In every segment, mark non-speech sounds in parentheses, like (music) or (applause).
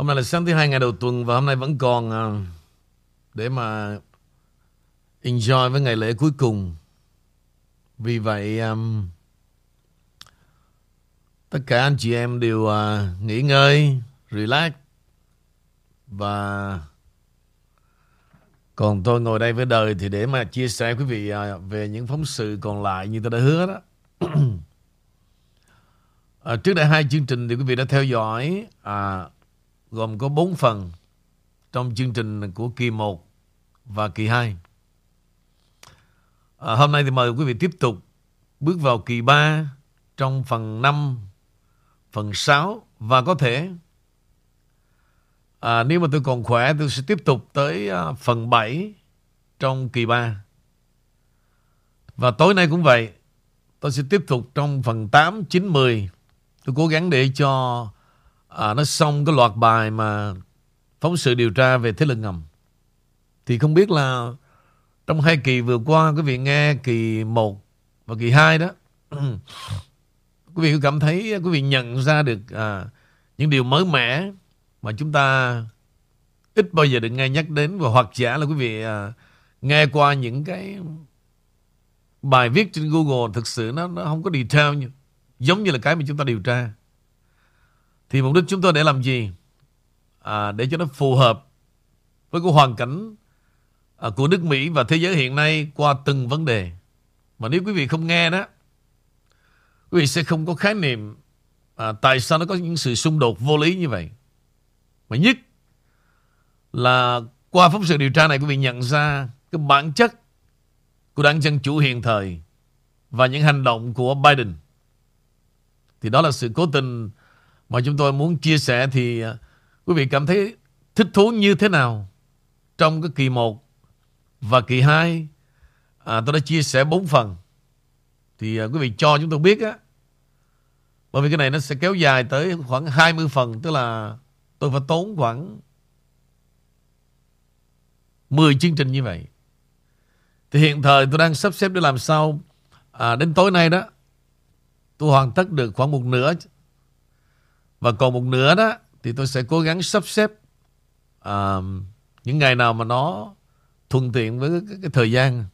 Hôm nay là sáng thứ hai ngày đầu tuần và hôm nay vẫn còn à, để mà enjoy với ngày lễ cuối cùng. Vì vậy um, tất cả anh chị em đều uh, nghỉ ngơi, relax và còn tôi ngồi đây với đời thì để mà chia sẻ quý vị uh, về những phóng sự còn lại như tôi đã hứa đó. (clears throat) à, trước đây hai chương trình thì quý vị đã theo dõi à, gồm có 4 phần trong chương trình của kỳ 1 và kỳ 2. À, hôm nay thì mời quý vị tiếp tục bước vào kỳ 3 trong phần 5, phần 6 và có thể à, nếu mà tôi còn khỏe tôi sẽ tiếp tục tới à, phần 7 trong kỳ 3. Và tối nay cũng vậy. Tôi sẽ tiếp tục trong phần 8, 9, 10. Tôi cố gắng để cho à, nó xong cái loạt bài mà phóng sự điều tra về thế lực ngầm. Thì không biết là trong hai kỳ vừa qua quý vị nghe kỳ 1 và kỳ 2 đó (clears throat) quý vị có cảm thấy quý vị nhận ra được à, những điều mới mẻ mà chúng ta ít bao giờ được nghe nhắc đến và hoặc giả là quý vị à, nghe qua những cái bài viết trên Google thực sự nó, nó không có detail như, giống như là cái mà chúng ta điều tra. Thì mục đích chúng tôi để làm gì? À, để cho nó phù hợp với cái hoàn cảnh à, của nước Mỹ và thế giới hiện nay qua từng vấn đề. Mà nếu quý vị không nghe đó, quý vị sẽ không có khái niệm à, tại sao nó có những sự xung đột vô lý như vậy. Mà nhất là qua phóng sự điều tra này quý vị nhận ra cái bản chất của đảng Dân Chủ hiện thời và những hành động của Biden. Thì đó là sự cố tình mà chúng tôi muốn chia sẻ thì à, quý vị cảm thấy thích thú như thế nào trong cái kỳ 1 và kỳ 2 à, tôi đã chia sẻ 4 phần. Thì à, quý vị cho chúng tôi biết á. Bởi vì cái này nó sẽ kéo dài tới khoảng 20 phần tức là tôi phải tốn khoảng 10 chương trình như vậy. Thì hiện thời tôi đang sắp xếp để làm sao à, đến tối nay đó tôi hoàn tất được khoảng một nửa và còn một nửa đó thì tôi sẽ cố gắng sắp xếp uh, những ngày nào mà nó thuận tiện với cái, cái thời gian.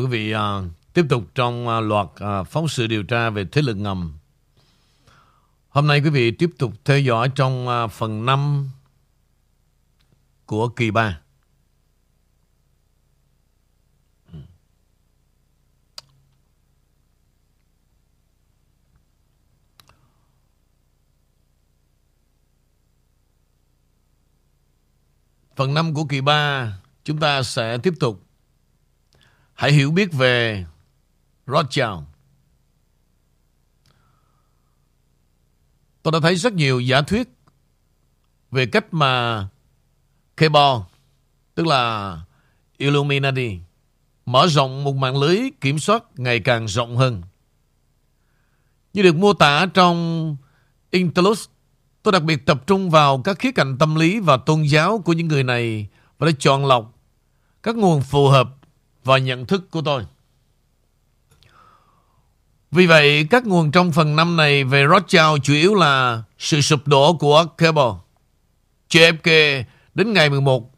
Mời quý vị uh, tiếp tục trong uh, loạt uh, phóng sự điều tra về thế lực ngầm. Hôm nay quý vị tiếp tục theo dõi trong uh, phần 5 của kỳ 3. Phần 5 của kỳ 3 chúng ta sẽ tiếp tục hãy hiểu biết về Rothschild. Tôi đã thấy rất nhiều giả thuyết về cách mà Cabal, tức là Illuminati, mở rộng một mạng lưới kiểm soát ngày càng rộng hơn. Như được mô tả trong Intelus, tôi đặc biệt tập trung vào các khía cạnh tâm lý và tôn giáo của những người này và đã chọn lọc các nguồn phù hợp và nhận thức của tôi. Vì vậy, các nguồn trong phần năm này về Rothschild chủ yếu là sự sụp đổ của Cable, JFK đến ngày 11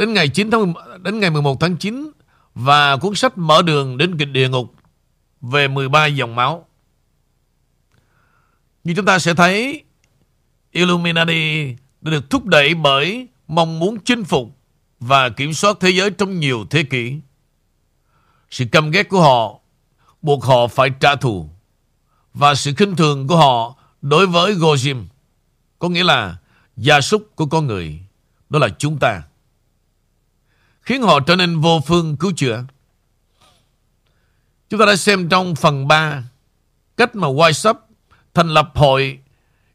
đến ngày 9 tháng đến ngày 11 tháng 9 và cuốn sách mở đường đến kịch địa ngục về 13 dòng máu. Như chúng ta sẽ thấy Illuminati đã được thúc đẩy bởi mong muốn chinh phục và kiểm soát thế giới trong nhiều thế kỷ. Sự căm ghét của họ buộc họ phải trả thù, và sự khinh thường của họ đối với Gojim có nghĩa là gia súc của con người, đó là chúng ta khiến họ trở nên vô phương cứu chữa. Chúng ta đã xem trong phần 3 cách mà Weishaupt thành lập hội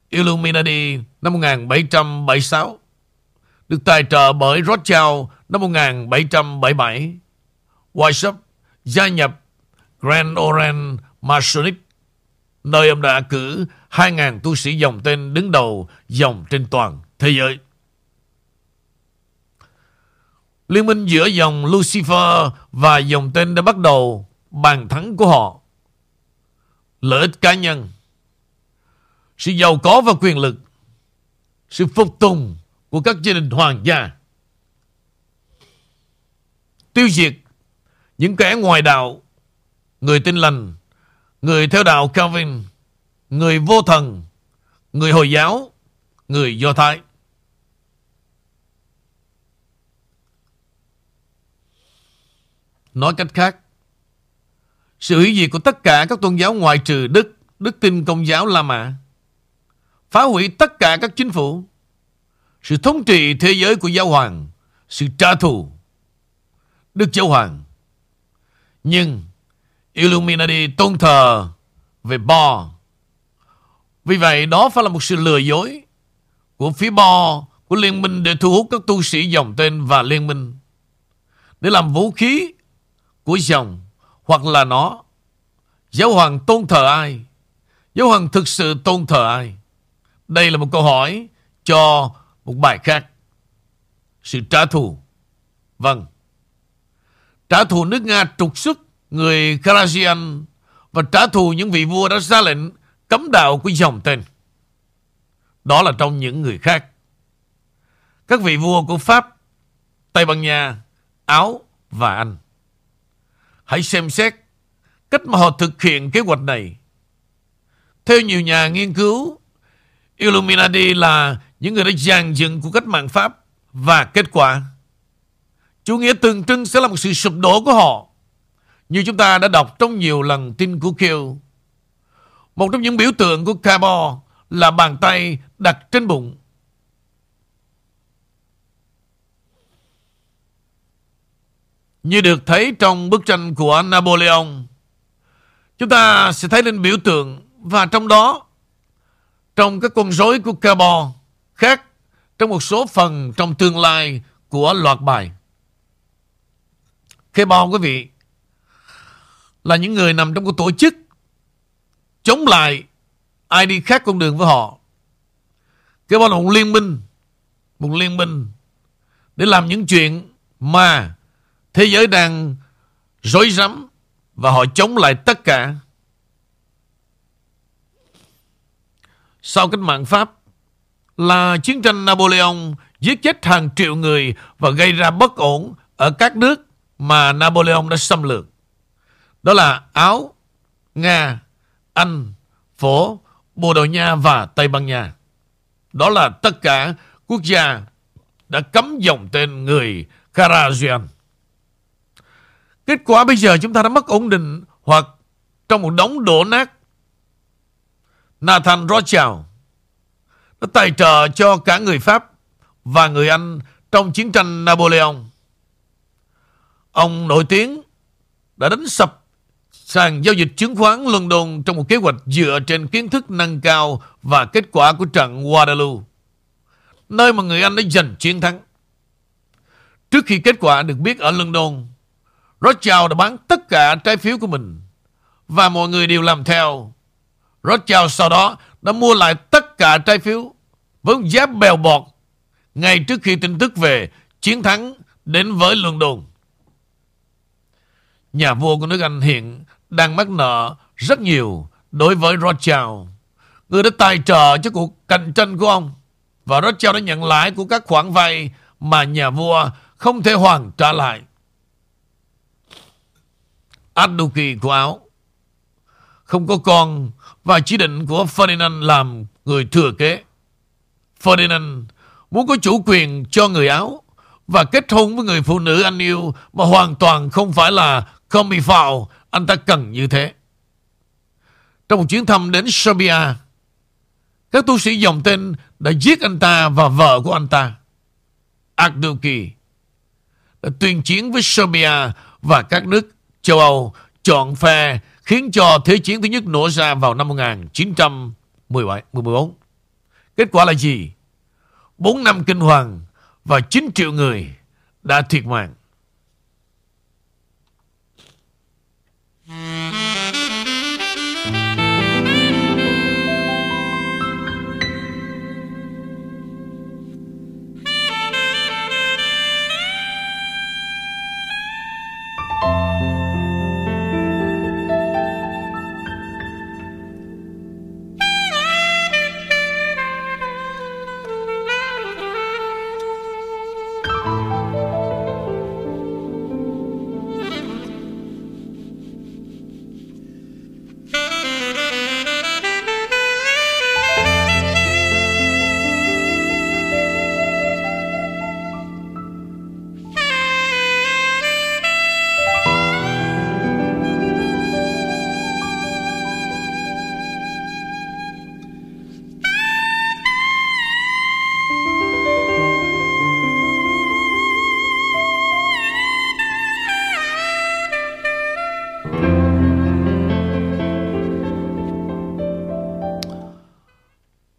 Illuminati năm 1776 được tài trợ bởi Rothschild năm 1777. Weishaupt gia nhập Grand Orient Masonic, nơi ông đã cử 2.000 tu sĩ dòng tên đứng đầu dòng trên toàn thế giới. Liên minh giữa dòng Lucifer và dòng tên đã bắt đầu bàn thắng của họ. Lợi ích cá nhân, sự giàu có và quyền lực, sự phục tùng của các gia đình hoàng gia. Tiêu diệt những kẻ ngoài đạo, người tin lành, người theo đạo Calvin, người vô thần, người Hồi giáo, người Do Thái. Nói cách khác, sự hủy diệt của tất cả các tôn giáo ngoại trừ Đức, Đức tin Công giáo La Mã, phá hủy tất cả các chính phủ, sự thống trị thế giới của giáo hoàng, sự trả thù, Đức Giáo Hoàng. Nhưng Illuminati tôn thờ về Bo. Vì vậy đó phải là một sự lừa dối của phía Bo của liên minh để thu hút các tu sĩ dòng tên và liên minh để làm vũ khí của dòng hoặc là nó. Giáo hoàng tôn thờ ai? Giáo hoàng thực sự tôn thờ ai? Đây là một câu hỏi cho một bài khác. Sự trả thù. Vâng. Trả thù nước Nga trục xuất người Karajian và trả thù những vị vua đã ra lệnh cấm đạo của dòng tên. Đó là trong những người khác. Các vị vua của Pháp, Tây Ban Nha, Áo và Anh. Hãy xem xét cách mà họ thực hiện kế hoạch này. Theo nhiều nhà nghiên cứu, Illuminati là những người đã dàn dựng của cách mạng Pháp và kết quả. Chủ nghĩa tượng trưng sẽ là một sự sụp đổ của họ. Như chúng ta đã đọc trong nhiều lần tin của Kiều. Một trong những biểu tượng của Cabo là bàn tay đặt trên bụng. Như được thấy trong bức tranh của Napoleon, chúng ta sẽ thấy lên biểu tượng và trong đó, trong các con rối của Cabo khác trong một số phần trong tương lai của loạt bài. Cabo quý vị là những người nằm trong một tổ chức chống lại ai đi khác con đường với họ. Cabo là một liên minh, một liên minh để làm những chuyện mà thế giới đang rối rắm và họ chống lại tất cả. Sau cách mạng Pháp là chiến tranh Napoleon giết chết hàng triệu người và gây ra bất ổn ở các nước mà Napoleon đã xâm lược. Đó là Áo, Nga, Anh, Phổ, Bồ Đào Nha và Tây Ban Nha. Đó là tất cả quốc gia đã cấm dòng tên người Karajan. Kết quả bây giờ chúng ta đã mất ổn định hoặc trong một đống đổ nát. Nathan Rothschild nó tài trợ cho cả người Pháp và người Anh trong chiến tranh Napoleon. Ông nổi tiếng đã đánh sập sàn giao dịch chứng khoán London trong một kế hoạch dựa trên kiến thức nâng cao và kết quả của trận Waterloo, nơi mà người Anh đã giành chiến thắng. Trước khi kết quả được biết ở London, Rothschild đã bán tất cả trái phiếu của mình và mọi người đều làm theo. Rothschild sau đó đã mua lại tất cả trái phiếu với giá bèo bọt ngay trước khi tin tức về chiến thắng đến với London. Nhà vua của nước Anh hiện đang mắc nợ rất nhiều đối với Rothschild. Người đã tài trợ cho cuộc cạnh tranh của ông. Và Rothschild đã nhận lãi của các khoản vay mà nhà vua không thể hoàn trả lại. Aduki của Áo, không có con và chỉ định của Ferdinand làm người thừa kế. Ferdinand muốn có chủ quyền cho người Áo và kết hôn với người phụ nữ anh yêu mà hoàn toàn không phải là Combi anh ta cần như thế. Trong một chuyến thăm đến Serbia, các tu sĩ dòng tên đã giết anh ta và vợ của anh ta. Akduki đã tuyên chiến với Serbia và các nước châu Âu chọn phe khiến cho Thế chiến thứ nhất nổ ra vào năm 1914. Kết quả là gì? 4 năm kinh hoàng và 9 triệu người đã thiệt mạng.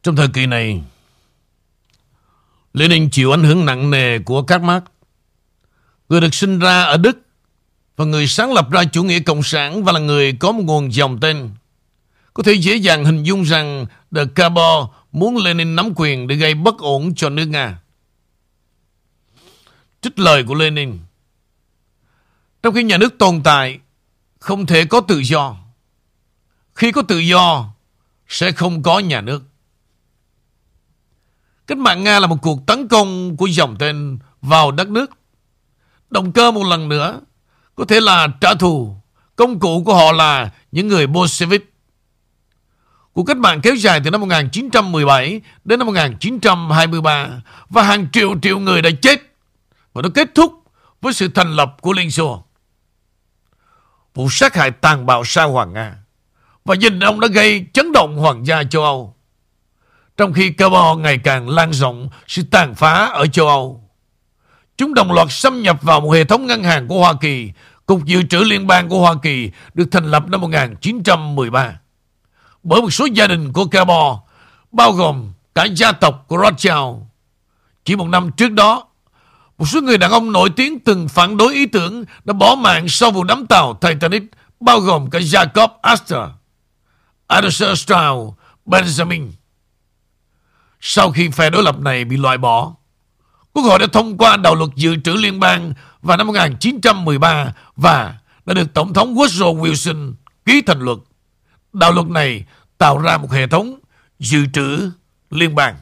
Trong thời kỳ này, Lenin chịu ảnh hưởng nặng nề của các Marx. Người được sinh ra ở Đức và người sáng lập ra chủ nghĩa cộng sản và là người có một nguồn dòng tên. Có thể dễ dàng hình dung rằng The Cabo muốn Lenin nắm quyền để gây bất ổn cho nước Nga. Trích lời của Lenin Trong khi nhà nước tồn tại Không thể có tự do Khi có tự do Sẽ không có nhà nước Cách mạng Nga là một cuộc tấn công của dòng tên vào đất nước. Động cơ một lần nữa có thể là trả thù. Công cụ của họ là những người Bolshevik. Cuộc cách mạng kéo dài từ năm 1917 đến năm 1923 và hàng triệu triệu người đã chết và nó kết thúc với sự thành lập của Liên Xô. Vụ sát hại tàn bạo sao hoàng Nga và nhìn ông đã gây chấn động hoàng gia châu Âu. Trong khi Cabo ngày càng lan rộng sự tàn phá ở châu Âu. Chúng đồng loạt xâm nhập vào một hệ thống ngân hàng của Hoa Kỳ. Cục Dự trữ Liên bang của Hoa Kỳ được thành lập năm 1913 bởi một số gia đình của Cabo, bao gồm cả gia tộc của Rothschild. Chỉ một năm trước đó, một số người đàn ông nổi tiếng từng phản đối ý tưởng đã bỏ mạng sau vụ đắm tàu Titanic, bao gồm cả Jacob Astor, Arthur Stroud, Benjamin. Sau khi phe đối lập này bị loại bỏ, Quốc hội đã thông qua đạo luật dự trữ liên bang vào năm 1913 và đã được Tổng thống Woodrow Wilson ký thành luật. Đạo luật này tạo ra một hệ thống dự trữ liên bang.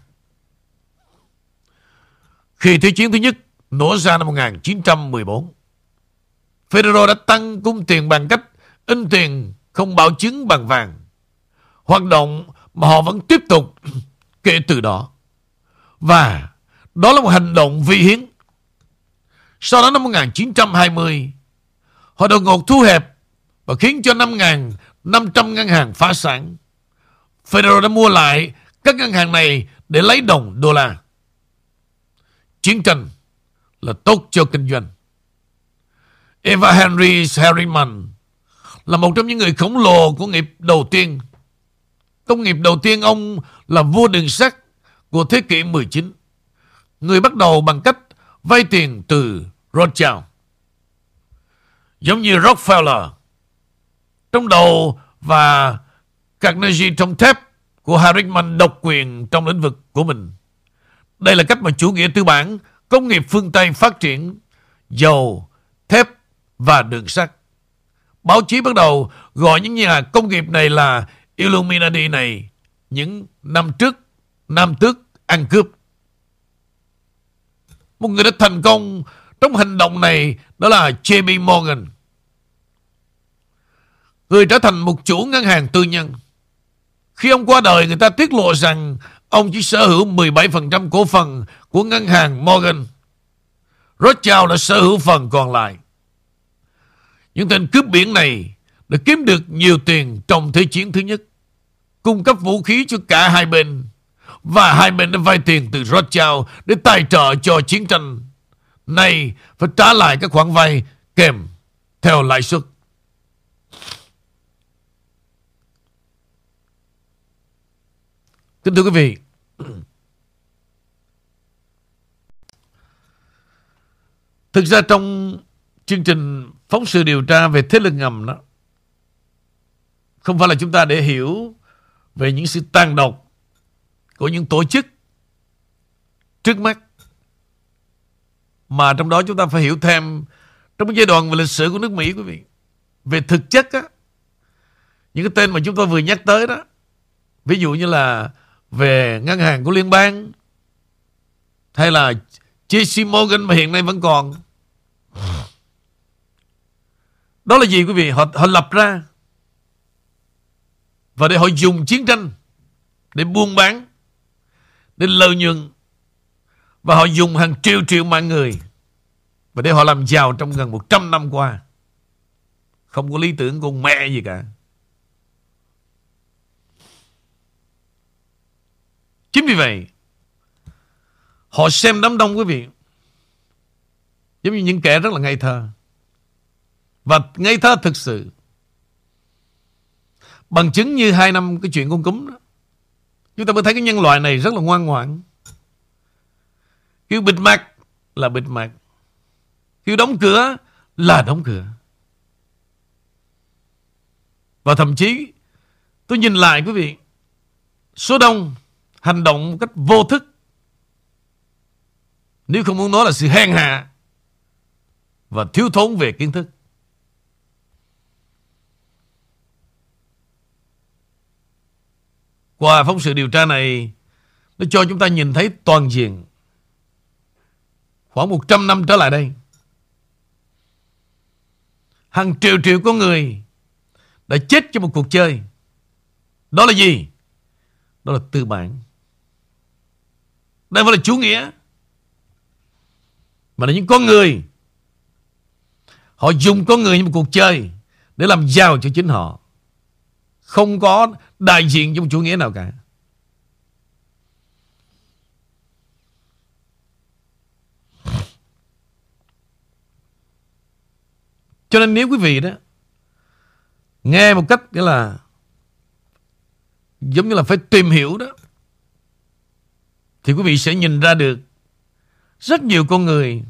Khi Thế chiến thứ nhất nổ ra năm 1914, Federo đã tăng cung tiền bằng cách in tiền không bảo chứng bằng vàng. Hoạt động mà họ vẫn tiếp tục kể từ đó. Và đó là một hành động vi hiến. Sau đó năm 1920, họ đột ngột thu hẹp và khiến cho 5.500 ngân hàng phá sản. Federal đã mua lại các ngân hàng này để lấy đồng đô la. Chiến tranh là tốt cho kinh doanh. Eva Henry Harriman là một trong những người khổng lồ của nghiệp đầu tiên. Công nghiệp đầu tiên ông là vua đường sắt của thế kỷ 19. Người bắt đầu bằng cách vay tiền từ Rothschild. Giống như Rockefeller trong đầu và Carnegie trong thép của Harriman độc quyền trong lĩnh vực của mình. Đây là cách mà chủ nghĩa tư bản công nghiệp phương Tây phát triển dầu, thép và đường sắt. Báo chí bắt đầu gọi những nhà công nghiệp này là Illuminati này những năm trước, năm tước ăn cướp. Một người đã thành công trong hành động này đó là JP Morgan. Người trở thành một chủ ngân hàng tư nhân. Khi ông qua đời người ta tiết lộ rằng ông chỉ sở hữu 17% cổ phần của ngân hàng Morgan. Rothschild đã sở hữu phần còn lại. Những tên cướp biển này đã kiếm được nhiều tiền trong Thế chiến thứ nhất, cung cấp vũ khí cho cả hai bên, và hai bên đã vay tiền từ Rothschild để tài trợ cho chiến tranh. Nay phải trả lại các khoản vay kèm theo lãi suất. Kính thưa quý vị, thực ra trong chương trình phóng sự điều tra về thế lực ngầm đó, không phải là chúng ta để hiểu về những sự tàn độc của những tổ chức trước mắt, mà trong đó chúng ta phải hiểu thêm trong cái giai đoạn về lịch sử của nước Mỹ quý vị. Về thực chất á, những cái tên mà chúng tôi vừa nhắc tới đó, ví dụ như là về ngân hàng của liên bang hay là JC Morgan mà hiện nay vẫn còn đó là gì quý vị họ, họ lập ra và để họ dùng chiến tranh để buôn bán, để lợi nhuận và họ dùng hàng triệu triệu mạng người. Và để họ làm giàu trong gần 100 năm qua. Không có lý tưởng con mẹ gì cả. Chính vì vậy, Họ xem đám đông quý vị Giống như những kẻ rất là ngây thơ. Và ngây thơ thực sự. Bằng chứng như hai năm cái chuyện con cúm đó Chúng ta mới thấy cái nhân loại này rất là ngoan ngoãn Kêu bịt mặt là bịt mặt Kêu đóng cửa là đóng cửa Và thậm chí, Tôi nhìn lại quý vị, Số đông hành động một cách vô thức. Nếu không muốn nói là sự hèn hạ và thiếu thốn về kiến thức. Qua phóng sự điều tra này, nó cho chúng ta nhìn thấy toàn diện. Khoảng 100 năm trở lại đây, hàng triệu triệu con người đã chết cho một cuộc chơi. Đó là gì? Đó là tư bản. Đây phải là chủ nghĩa Mà là những con người Họ dùng con người như một cuộc chơi Để làm giàu cho chính họ Không có đại diện cho một chủ nghĩa nào cả Cho nên nếu quý vị đó Nghe một cách nghĩa là Giống như là phải tìm hiểu đó, thì quý vị sẽ nhìn ra được rất nhiều con người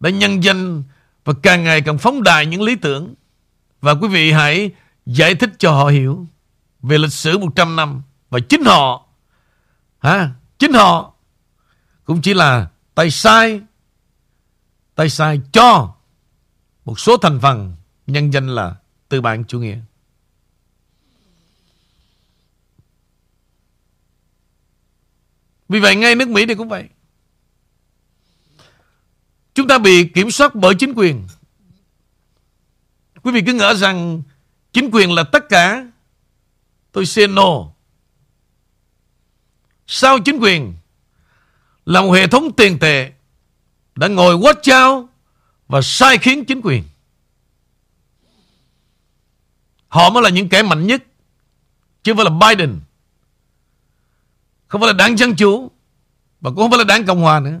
đã nhân danh và càng ngày càng phóng đại những lý tưởng. Và quý vị hãy giải thích cho họ hiểu về lịch sử 100 năm và chính họ ha, chính họ cũng chỉ là tay sai tay sai cho một số thành phần nhân danh là tư bản chủ nghĩa. Vì vậy ngay nước Mỹ thì cũng vậy. Chúng ta bị kiểm soát bởi chính quyền. Quý vị cứ ngỡ rằng chính quyền là tất cả. Tôi say no. sao chính quyền là một hệ thống tiền tệ đã ngồi quát trao và sai khiến chính quyền. Họ mới là những kẻ mạnh nhất, chứ không phải là Biden không phải là đảng Dân Chủ và cũng không phải là đảng Cộng Hòa nữa.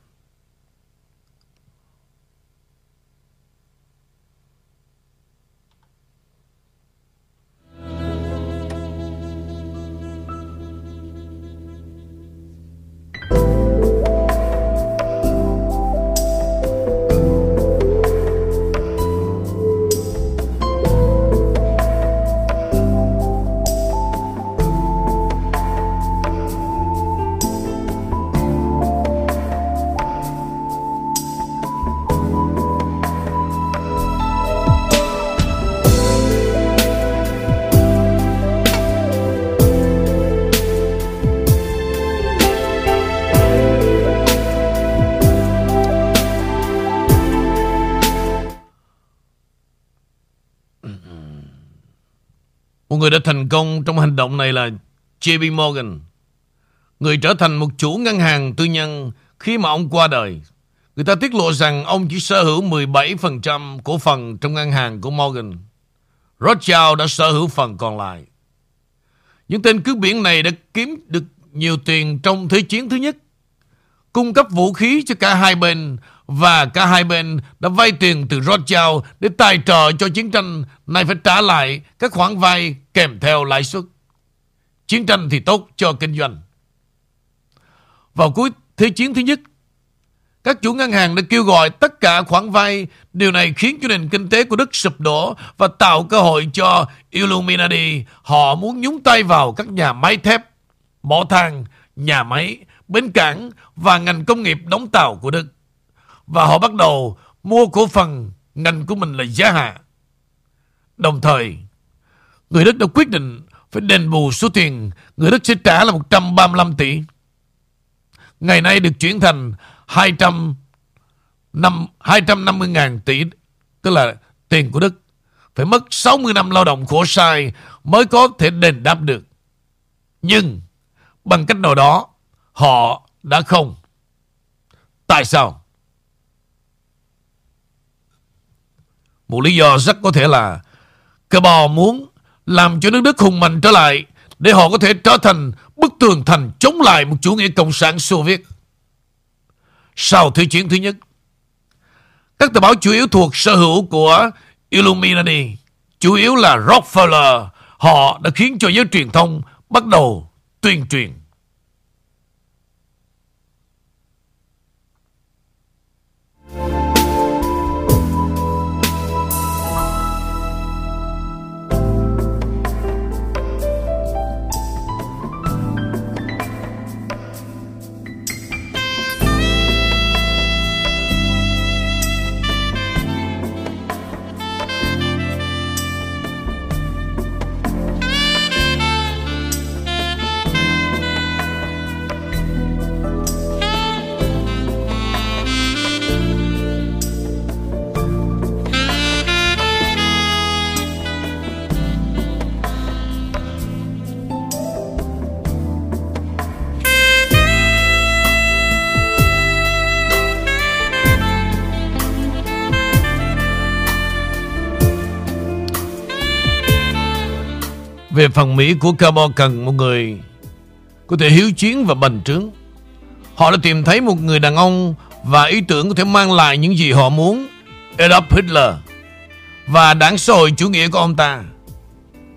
người đã thành công trong hành động này là JP Morgan. Người trở thành một chủ ngân hàng tư nhân khi mà ông qua đời. Người ta tiết lộ rằng ông chỉ sở hữu 17% cổ phần trong ngân hàng của Morgan. Rothschild đã sở hữu phần còn lại. Những tên cướp biển này đã kiếm được nhiều tiền trong Thế chiến thứ nhất. Cung cấp vũ khí cho cả hai bên và cả hai bên đã vay tiền từ Rothschild để tài trợ cho chiến tranh này phải trả lại các khoản vay kèm theo lãi suất. Chiến tranh thì tốt cho kinh doanh. Vào cuối Thế chiến thứ nhất, các chủ ngân hàng đã kêu gọi tất cả khoản vay. Điều này khiến cho nền kinh tế của Đức sụp đổ và tạo cơ hội cho Illuminati. Họ muốn nhúng tay vào các nhà máy thép, mỏ than, nhà máy, bến cảng và ngành công nghiệp đóng tàu của Đức. Và họ bắt đầu mua cổ phần ngành của mình là giá hạ. Đồng thời, người Đức đã quyết định phải đền bù số tiền người Đức sẽ trả là 135 tỷ. Ngày nay được chuyển thành 200 năm 250 ngàn tỷ tức là tiền của Đức phải mất 60 năm lao động khổ sai mới có thể đền đáp được. Nhưng bằng cách nào đó họ đã không. Tại sao? Một lý do rất có thể là Cờ bò muốn làm cho nước Đức hùng mạnh trở lại để họ có thể trở thành bức tường thành chống lại một chủ nghĩa cộng sản Xô Viết. Sau Thế chiến thứ nhất, các tờ báo chủ yếu thuộc sở hữu của Illuminati, chủ yếu là Rockefeller, họ đã khiến cho giới truyền thông bắt đầu tuyên truyền. Về phần Mỹ của Cabo cần một người có thể hiếu chiến và bành trướng. Họ đã tìm thấy một người đàn ông và ý tưởng có thể mang lại những gì họ muốn. Adolf Hitler và đảng xã hội chủ nghĩa của ông ta.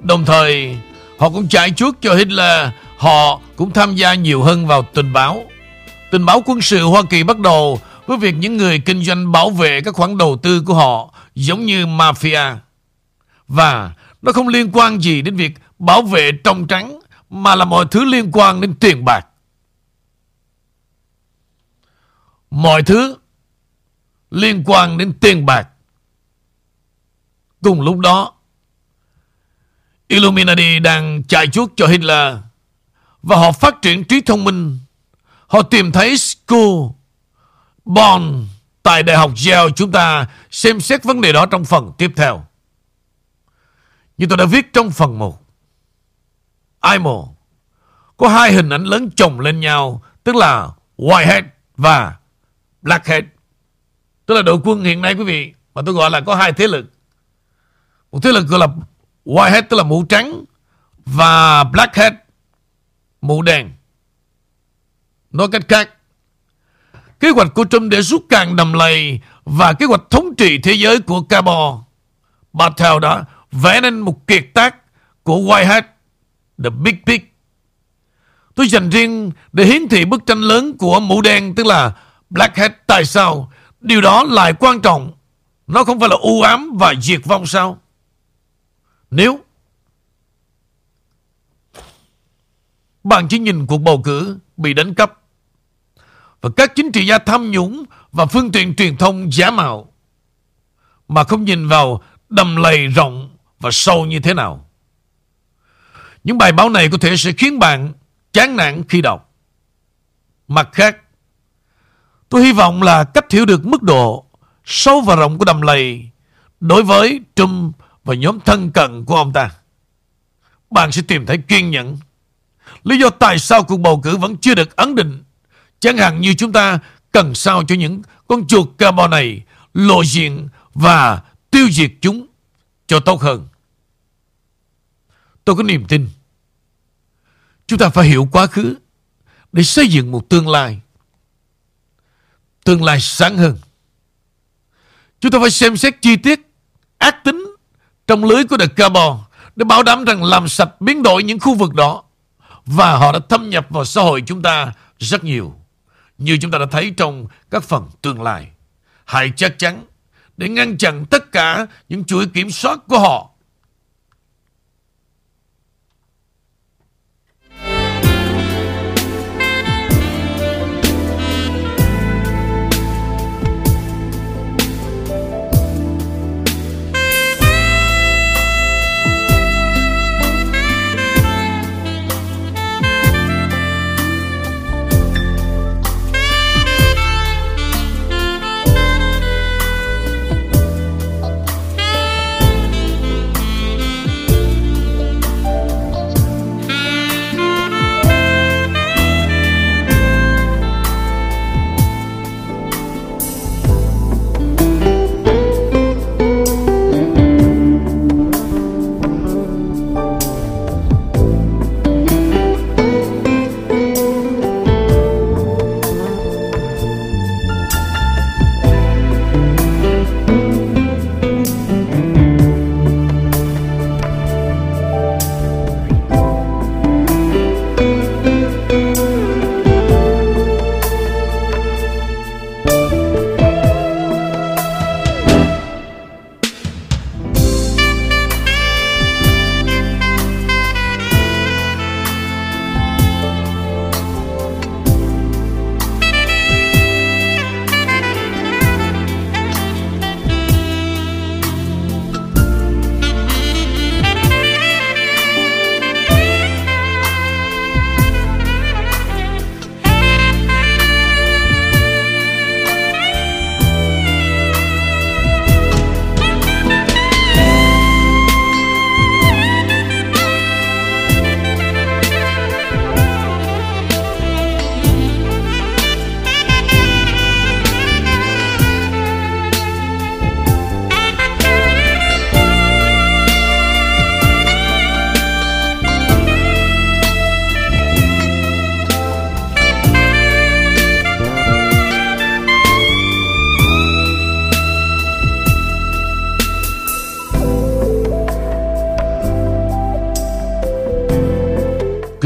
Đồng thời, họ cũng chạy chuốt cho Hitler. Họ cũng tham gia nhiều hơn vào tình báo. Tình báo quân sự Hoa Kỳ bắt đầu với việc những người kinh doanh bảo vệ các khoản đầu tư của họ giống như mafia. Và nó không liên quan gì đến việc bảo vệ trong trắng mà là mọi thứ liên quan đến tiền bạc. Mọi thứ liên quan đến tiền bạc. Cùng lúc đó, Illuminati đang chạy chuốt cho Hitler và họ phát triển trí thông minh. Họ tìm thấy School, Bonn tại Đại học Yale chúng ta xem xét vấn đề đó trong phần tiếp theo. Như tôi đã viết trong phần 1. IMO có hai hình ảnh lớn chồng lên nhau tức là Whitehead và Blackhead. Tức là đội quân hiện nay quý vị mà tôi gọi là có hai thế lực. Một thế lực gọi là Whitehead tức là mũ trắng và Blackhead mũ đen. Nói cách khác, kế hoạch của Trump để rút càng đầm lầy và kế hoạch thống trị thế giới của Cabo Bartel đã vẽ nên một kiệt tác của Whitehead, The Big Pig. Tôi dành riêng để hiến thị bức tranh lớn của mũ đen, tức là Blackhead. Tại sao? Điều đó lại quan trọng. Nó không phải là u ám và diệt vong sao? Nếu bạn chỉ nhìn cuộc bầu cử bị đánh cắp và các chính trị gia tham nhũng và phương tiện truyền thông giả mạo mà không nhìn vào đầm lầy rộng và sâu như thế nào. Những bài báo này có thể sẽ khiến bạn chán nản khi đọc. Mặt khác, tôi hy vọng là cách hiểu được mức độ sâu và rộng của đầm lầy đối với Trump và nhóm thân cận của ông ta. Bạn sẽ tìm thấy kiên nhẫn. Lý do tại sao cuộc bầu cử vẫn chưa được ấn định chẳng hạn như chúng ta cần sao cho những con chuột carbon này lộ diện và tiêu diệt chúng cho tốt hơn. Tôi có niềm tin. Chúng ta phải hiểu quá khứ để xây dựng một tương lai. Tương lai sáng hơn. Chúng ta phải xem xét chi tiết, ác tính trong lưới của The Carbon để bảo đảm rằng làm sạch, biến đổi những khu vực đó và họ đã thâm nhập vào xã hội chúng ta rất nhiều. Như chúng ta đã thấy trong các phần tương lai. Hãy chắc chắn để ngăn chặn tất cả những chuỗi kiểm soát của họ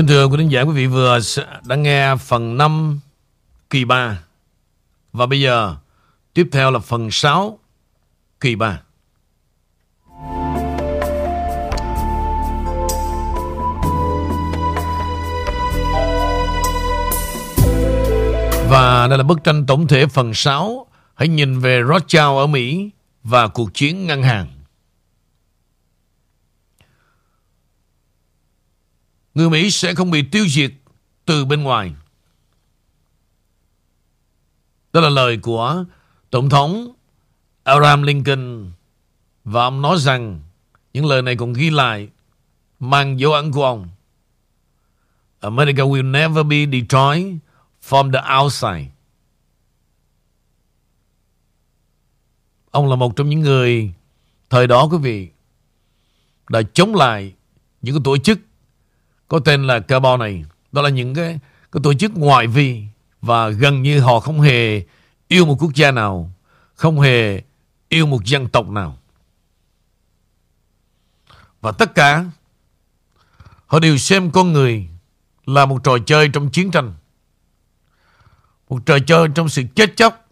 thưa quý khán giả, quý vị vừa đã nghe phần 5 kỳ 3. Và bây giờ tiếp theo là phần 6 kỳ 3. Và đây là bức tranh tổng thể phần 6 Hãy nhìn về Rothschild ở Mỹ và cuộc chiến ngân hàng. Người Mỹ sẽ không bị tiêu diệt từ bên ngoài. Đó là lời của Tổng thống Abraham Lincoln và ông nói rằng những lời này còn ghi lại mang dấu ấn của ông. America will never be destroyed from the outside. Ông là một trong những người thời đó, quý vị, đã chống lại những cái tổ chức có tên là carbon này. Đó là những cái, cái tổ chức ngoại vi và gần như họ không hề yêu một quốc gia nào, không hề yêu một dân tộc nào. Và tất cả họ đều xem con người là một trò chơi trong chiến tranh. Một trò chơi trong sự chết chóc.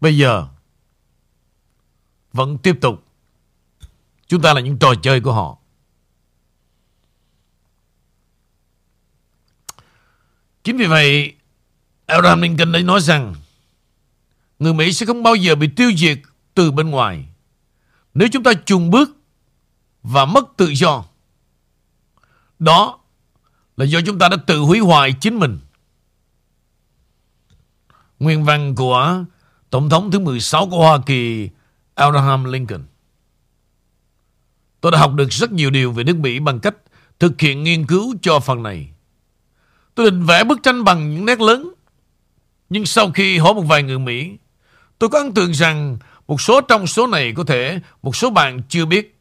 Bây giờ vẫn tiếp tục. Chúng ta là những trò chơi của họ. Chính vì vậy, Abraham Lincoln đã nói rằng người Mỹ sẽ không bao giờ bị tiêu diệt từ bên ngoài nếu chúng ta chùn bước và mất tự do. Đó là do chúng ta đã tự hủy hoại chính mình. Nguyên văn của Tổng thống thứ 16 của Hoa Kỳ Abraham Lincoln. Tôi đã học được rất nhiều điều về nước Mỹ bằng cách thực hiện nghiên cứu cho phần này. Tôi định vẽ bức tranh bằng những nét lớn. Nhưng sau khi hỏi một vài người Mỹ, tôi có ấn tượng rằng một số trong số này có thể một số bạn chưa biết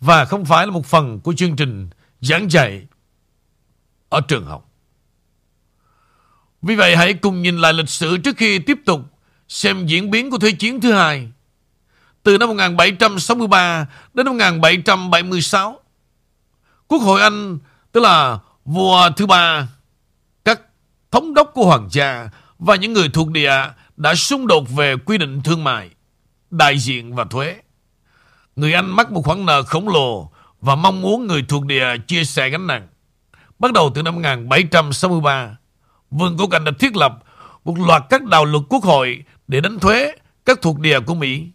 và không phải là một phần của chương trình giảng dạy ở trường học. Vì vậy hãy cùng nhìn lại lịch sử trước khi tiếp tục xem diễn biến của Thế chiến thứ hai. Từ năm 1763 đến năm 1776, Quốc hội Anh, tức là vua thứ ba, thống đốc của hoàng gia và những người thuộc địa đã xung đột về quy định thương mại, đại diện và thuế. Người Anh mắc một khoản nợ khổng lồ và mong muốn người thuộc địa chia sẻ gánh nặng. Bắt đầu từ năm 1763, Vương Quốc Anh đã thiết lập một loạt các đạo luật quốc hội để đánh thuế các thuộc địa của Mỹ.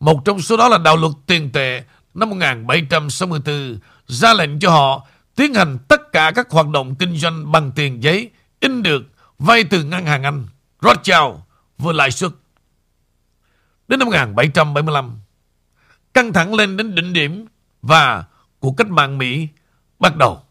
Một trong số đó là đạo luật tiền tệ năm 1764 ra lệnh cho họ tiến hành tất cả các hoạt động kinh doanh bằng tiền giấy in được vay từ ngân hàng Anh, Rothschild vừa lãi suất. Đến năm 1775, căng thẳng lên đến đỉnh điểm và cuộc cách mạng Mỹ bắt đầu.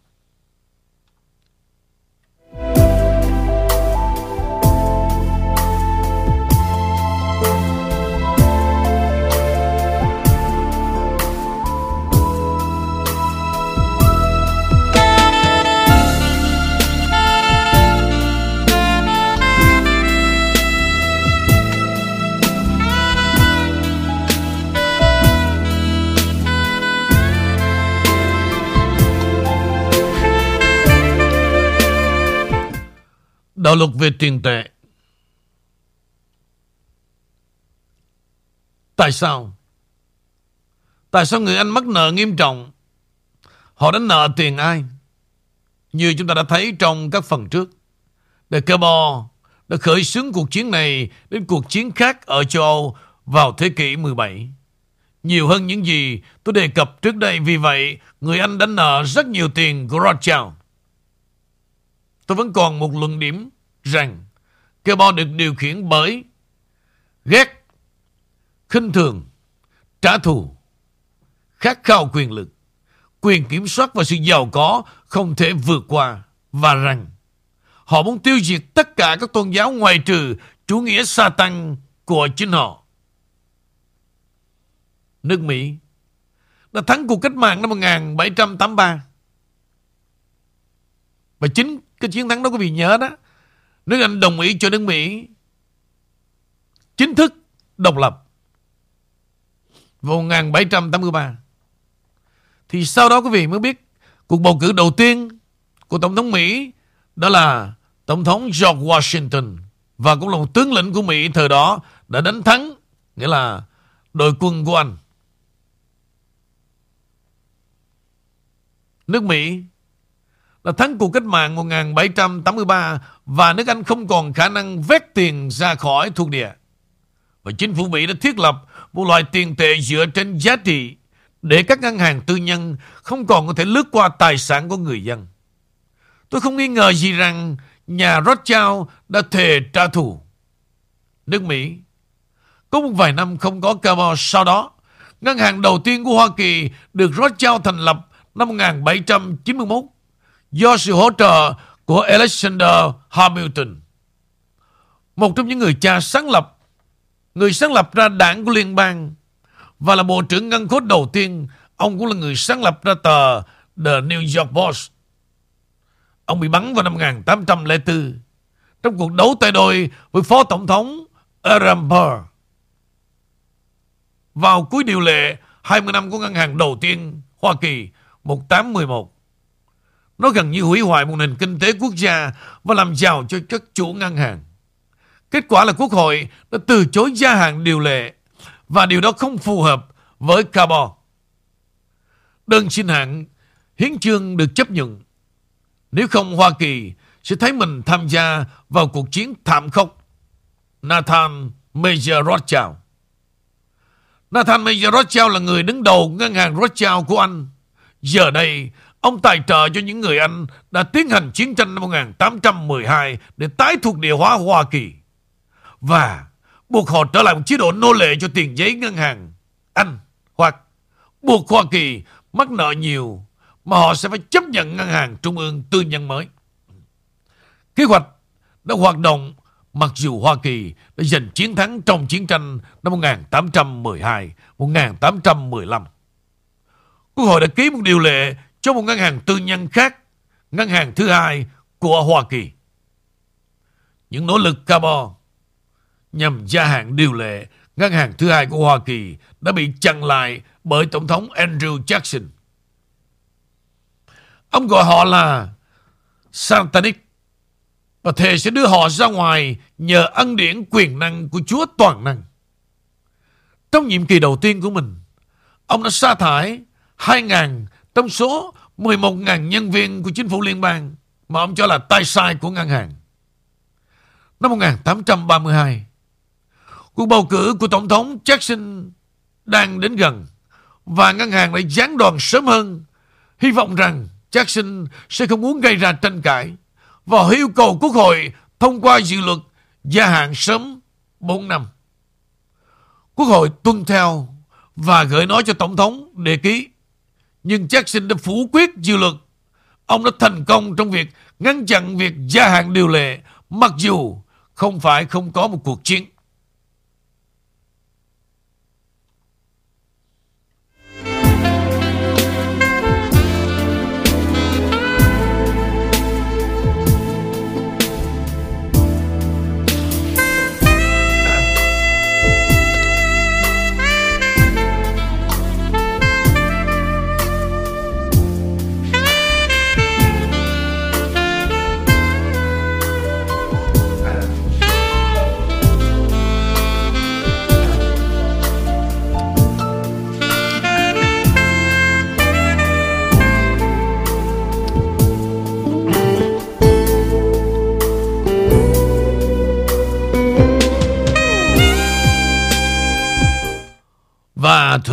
Đạo luật về tiền tệ. Tại sao? Tại sao người Anh mắc nợ nghiêm trọng? Họ đã nợ tiền ai? Như chúng ta đã thấy trong các phần trước. De Cabo đã khởi xướng cuộc chiến này đến cuộc chiến khác ở châu Âu vào thế kỷ 17. Nhiều hơn những gì tôi đề cập trước đây, vì vậy người Anh đã nợ rất nhiều tiền của Rothschild. Tôi vẫn còn một luận điểm rằng Gabon được điều khiển bởi ghét, khinh thường, trả thù, khát khao quyền lực, quyền kiểm soát và sự giàu có không thể vượt qua và rằng họ muốn tiêu diệt tất cả các tôn giáo ngoài trừ chủ nghĩa sa tăng của chính họ. Nước Mỹ đã thắng cuộc cách mạng năm 1783. Và chính cái chiến thắng đó quý vị nhớ đó Nước Anh đồng ý cho nước Mỹ chính thức độc lập vào 1783. Thì sau đó quý vị mới biết cuộc bầu cử đầu tiên của Tổng thống Mỹ đó là Tổng thống George Washington và cũng là một tướng lĩnh của Mỹ thời đó đã đánh thắng, nghĩa là đội quân của Anh. Nước Mỹ là thắng cuộc cách mạng 1783 và nước Anh không còn khả năng vét tiền ra khỏi thuộc địa. Và chính phủ Mỹ đã thiết lập một loại tiền tệ dựa trên giá trị để các ngân hàng tư nhân không còn có thể lướt qua tài sản của người dân. Tôi không nghi ngờ gì rằng nhà Rothschild đã thề trả thù. Nước Mỹ có một vài năm không có carbon sau đó, ngân hàng đầu tiên của Hoa Kỳ được Rothschild thành lập năm 1791 do sự hỗ trợ của Alexander Hamilton. Một trong những người cha sáng lập, người sáng lập ra đảng của liên bang và là bộ trưởng ngân khố đầu tiên, ông cũng là người sáng lập ra tờ The New York Post. Ông bị bắn vào năm 1804 trong cuộc đấu tay đôi với Phó Tổng thống Aram Burr. Vào cuối điều lệ 20 năm của ngân hàng đầu tiên Hoa Kỳ 1811. Nó gần như hủy hoại một nền kinh tế quốc gia và làm giàu cho các chủ ngân hàng. Kết quả là Quốc hội đã từ chối gia hạn điều lệ và điều đó không phù hợp với Cabo. Đơn xin hạn hiến chương được chấp nhận. Nếu không Hoa Kỳ sẽ thấy mình tham gia vào cuộc chiến thảm khốc. Nathan Major Rothschild Nathan Major Rothschild là người đứng đầu ngân hàng Rothschild của Anh. Giờ đây, ông tài trợ cho những người Anh đã tiến hành chiến tranh năm 1812 để tái thuộc địa hóa Hoa Kỳ. Và buộc họ trở lại một chế độ nô lệ cho tiền giấy ngân hàng Anh, hoặc buộc Hoa Kỳ mắc nợ nhiều mà họ sẽ phải chấp nhận ngân hàng trung ương tư nhân mới. Kế hoạch đã hoạt động mặc dù Hoa Kỳ đã giành chiến thắng trong chiến tranh năm 1812-1815. Quốc hội đã ký một điều lệ cho một ngân hàng tư nhân khác, ngân hàng thứ hai của Hoa Kỳ. Những nỗ lực cabo nhằm gia hạn điều lệ ngân hàng thứ hai của Hoa Kỳ đã bị chặn lại bởi Tổng thống Andrew Jackson. Ông gọi họ là Satanic và thề sẽ đưa họ ra ngoài nhờ ân điển quyền năng của Chúa Toàn Năng. Trong nhiệm kỳ đầu tiên của mình, ông đã sa thải 2.000 trong số 11.000 nhân viên của chính phủ liên bang mà ông cho là tay sai của ngân hàng. Năm 1832, cuộc bầu cử của Tổng thống Jackson đang đến gần và ngân hàng lại gián đoàn sớm hơn. Hy vọng rằng Jackson sẽ không muốn gây ra tranh cãi và yêu cầu Quốc hội thông qua dự luật gia hạn sớm 4 năm. Quốc hội tuân theo và gửi nói cho Tổng thống đề ký. Nhưng Jackson đã phủ quyết dự luật. Ông đã thành công trong việc ngăn chặn việc gia hạn điều lệ, mặc dù không phải không có một cuộc chiến.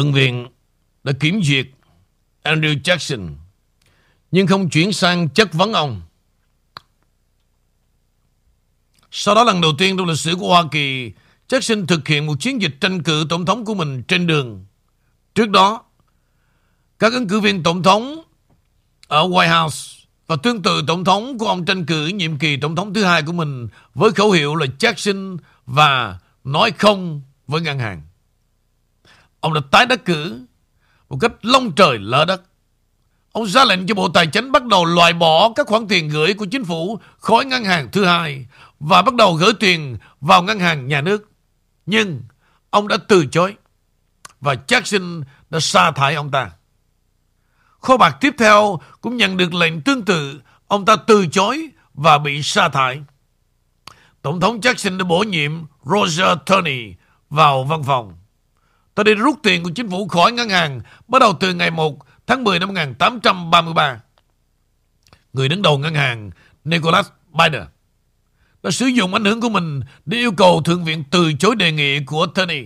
Thượng viện đã kiểm duyệt Andrew Jackson nhưng không chuyển sang chất vấn ông. Sau đó lần đầu tiên trong lịch sử của Hoa Kỳ, Jackson thực hiện một chiến dịch tranh cử tổng thống của mình trên đường. Trước đó, các ứng cử viên tổng thống ở White House và tương tự tổng thống của ông tranh cử nhiệm kỳ tổng thống thứ hai của mình với khẩu hiệu là Jackson và nói không với ngân hàng. Ông đã tái đắc cử một cách long trời lỡ đất. Ông ra lệnh cho Bộ Tài chính bắt đầu loại bỏ các khoản tiền gửi của chính phủ khỏi ngân hàng thứ hai và bắt đầu gửi tiền vào ngân hàng nhà nước. Nhưng ông đã từ chối và Jackson đã sa thải ông ta. Kho bạc tiếp theo cũng nhận được lệnh tương tự, ông ta từ chối và bị sa thải. Tổng thống Jackson đã bổ nhiệm Roger Turney vào văn phòng. Tôi đi rút tiền của chính phủ khỏi ngân hàng bắt đầu từ ngày 1 tháng 10 năm 1833. người đứng đầu ngân hàng Nicholas Biden đã sử dụng ảnh hưởng của mình để yêu cầu Thượng viện từ chối đề nghị của Tony.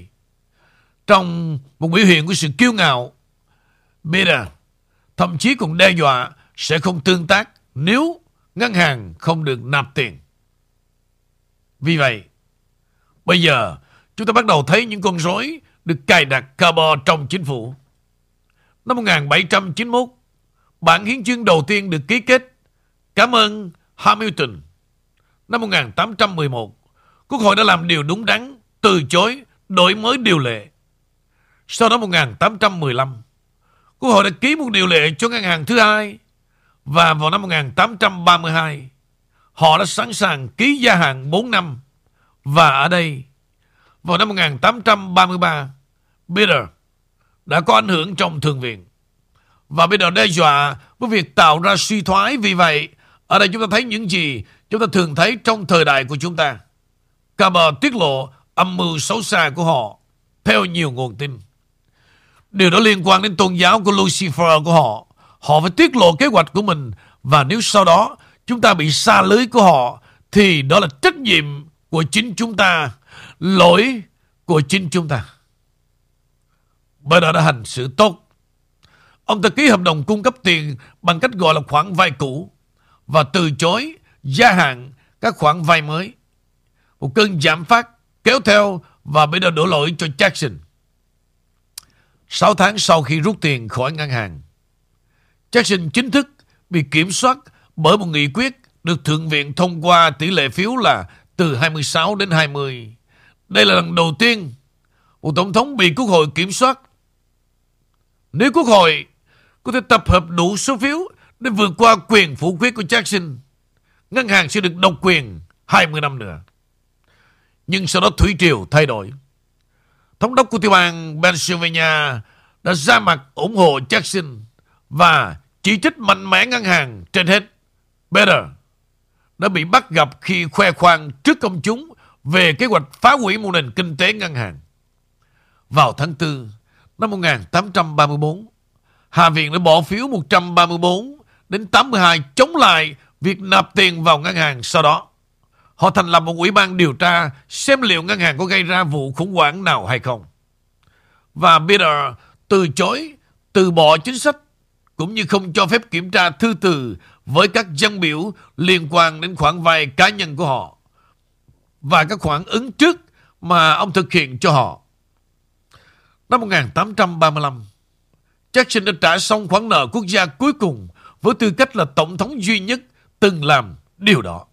Trong một biểu hiện của sự kiêu ngạo, Biden thậm chí còn đe dọa sẽ không tương tác nếu ngân hàng không được nạp tiền. Vì vậy, bây giờ chúng ta bắt đầu thấy những con rối được cài đặt carbon trong chính phủ. Năm 1791, bản hiến chương đầu tiên được ký kết. Cảm ơn Hamilton. Năm 1811, Quốc hội đã làm điều đúng đắn, từ chối đổi mới điều lệ. Sau đó 1815, Quốc hội đã ký một điều lệ cho ngân hàng thứ hai và vào năm 1832, họ đã sẵn sàng ký gia hạn 4 năm. Và ở đây, vào năm 1833, Peter đã có ảnh hưởng trong thường viện. Và bây giờ đe dọa với việc tạo ra suy thoái. Vì vậy, ở đây chúng ta thấy những gì chúng ta thường thấy trong thời đại của chúng ta. Caber tiết lộ âm mưu xấu xa của họ theo nhiều nguồn tin. Điều đó liên quan đến tôn giáo của Lucifer của họ. Họ phải tiết lộ kế hoạch của mình và nếu sau đó chúng ta bị xa lưới của họ thì đó là trách nhiệm của chính chúng ta, lỗi của chính chúng ta. Bởi đã hành xử tốt. Ông ta ký hợp đồng cung cấp tiền bằng cách gọi là khoản vay cũ và từ chối gia hạn các khoản vay mới. Một cơn giảm phát kéo theo và bây giờ đổ lỗi cho Jackson. 6 tháng sau khi rút tiền khỏi ngân hàng, Jackson chính thức bị kiểm soát bởi một nghị quyết được Thượng viện thông qua tỷ lệ phiếu là từ 26 đến 20. Đây là lần đầu tiên một tổng thống bị quốc hội kiểm soát. Nếu quốc hội có thể tập hợp đủ số phiếu để vượt qua quyền phủ quyết của Jackson, ngân hàng sẽ được độc quyền 20 năm nữa. Nhưng sau đó Thủy Triều thay đổi. Thống đốc của tiểu bang Pennsylvania đã ra mặt ủng hộ Jackson và chỉ trích mạnh mẽ ngân hàng trên hết. Better đã bị bắt gặp khi khoe khoang trước công chúng về kế hoạch phá hủy một nền kinh tế ngân hàng. Vào tháng 4 năm 1834, Hạ viện đã bỏ phiếu 134 đến 82 chống lại việc nạp tiền vào ngân hàng sau đó. Họ thành lập một ủy ban điều tra xem liệu ngân hàng có gây ra vụ khủng hoảng nào hay không. Và Peter từ chối từ bỏ chính sách cũng như không cho phép kiểm tra thư từ với các dân biểu liên quan đến khoản vay cá nhân của họ và các khoản ứng trước mà ông thực hiện cho họ. Năm 1835, Jackson đã trả xong khoản nợ quốc gia cuối cùng với tư cách là tổng thống duy nhất từng làm điều đó.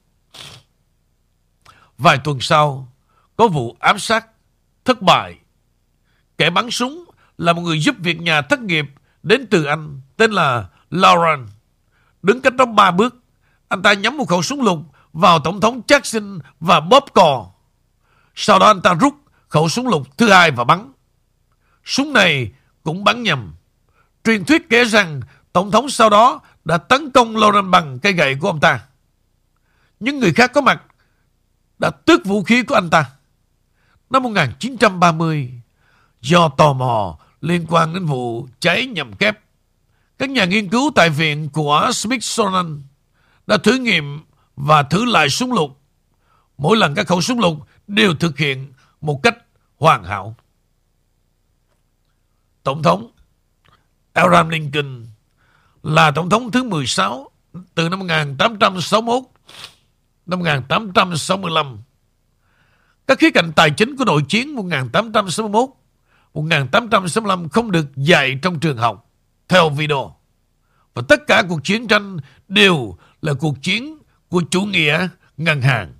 Vài tuần sau, có vụ ám sát thất bại. Kẻ bắn súng là một người giúp việc nhà thất nghiệp đến từ Anh tên là Lauren. Đứng cách đó ba bước, anh ta nhắm một khẩu súng lục vào Tổng thống Jackson và Bob Cò. Sau đó anh ta rút khẩu súng lục thứ hai và bắn. Súng này cũng bắn nhầm. Truyền thuyết kể rằng Tổng thống sau đó đã tấn công Lauren bằng cây gậy của ông ta. Những người khác có mặt đã tước vũ khí của anh ta. Năm 1930, do tò mò liên quan đến vụ cháy nhầm kép, các nhà nghiên cứu tại viện của Smithsonian đã thử nghiệm và thử lại súng lục. Mỗi lần các khẩu súng lục đều thực hiện một cách hoàn hảo. Tổng thống Abraham Lincoln là tổng thống thứ 16 từ năm 1861 năm 1865. Các khía cạnh tài chính của nội chiến 1861 1865 không được dạy trong trường học, theo video. Và tất cả cuộc chiến tranh đều là cuộc chiến của chủ nghĩa ngân hàng.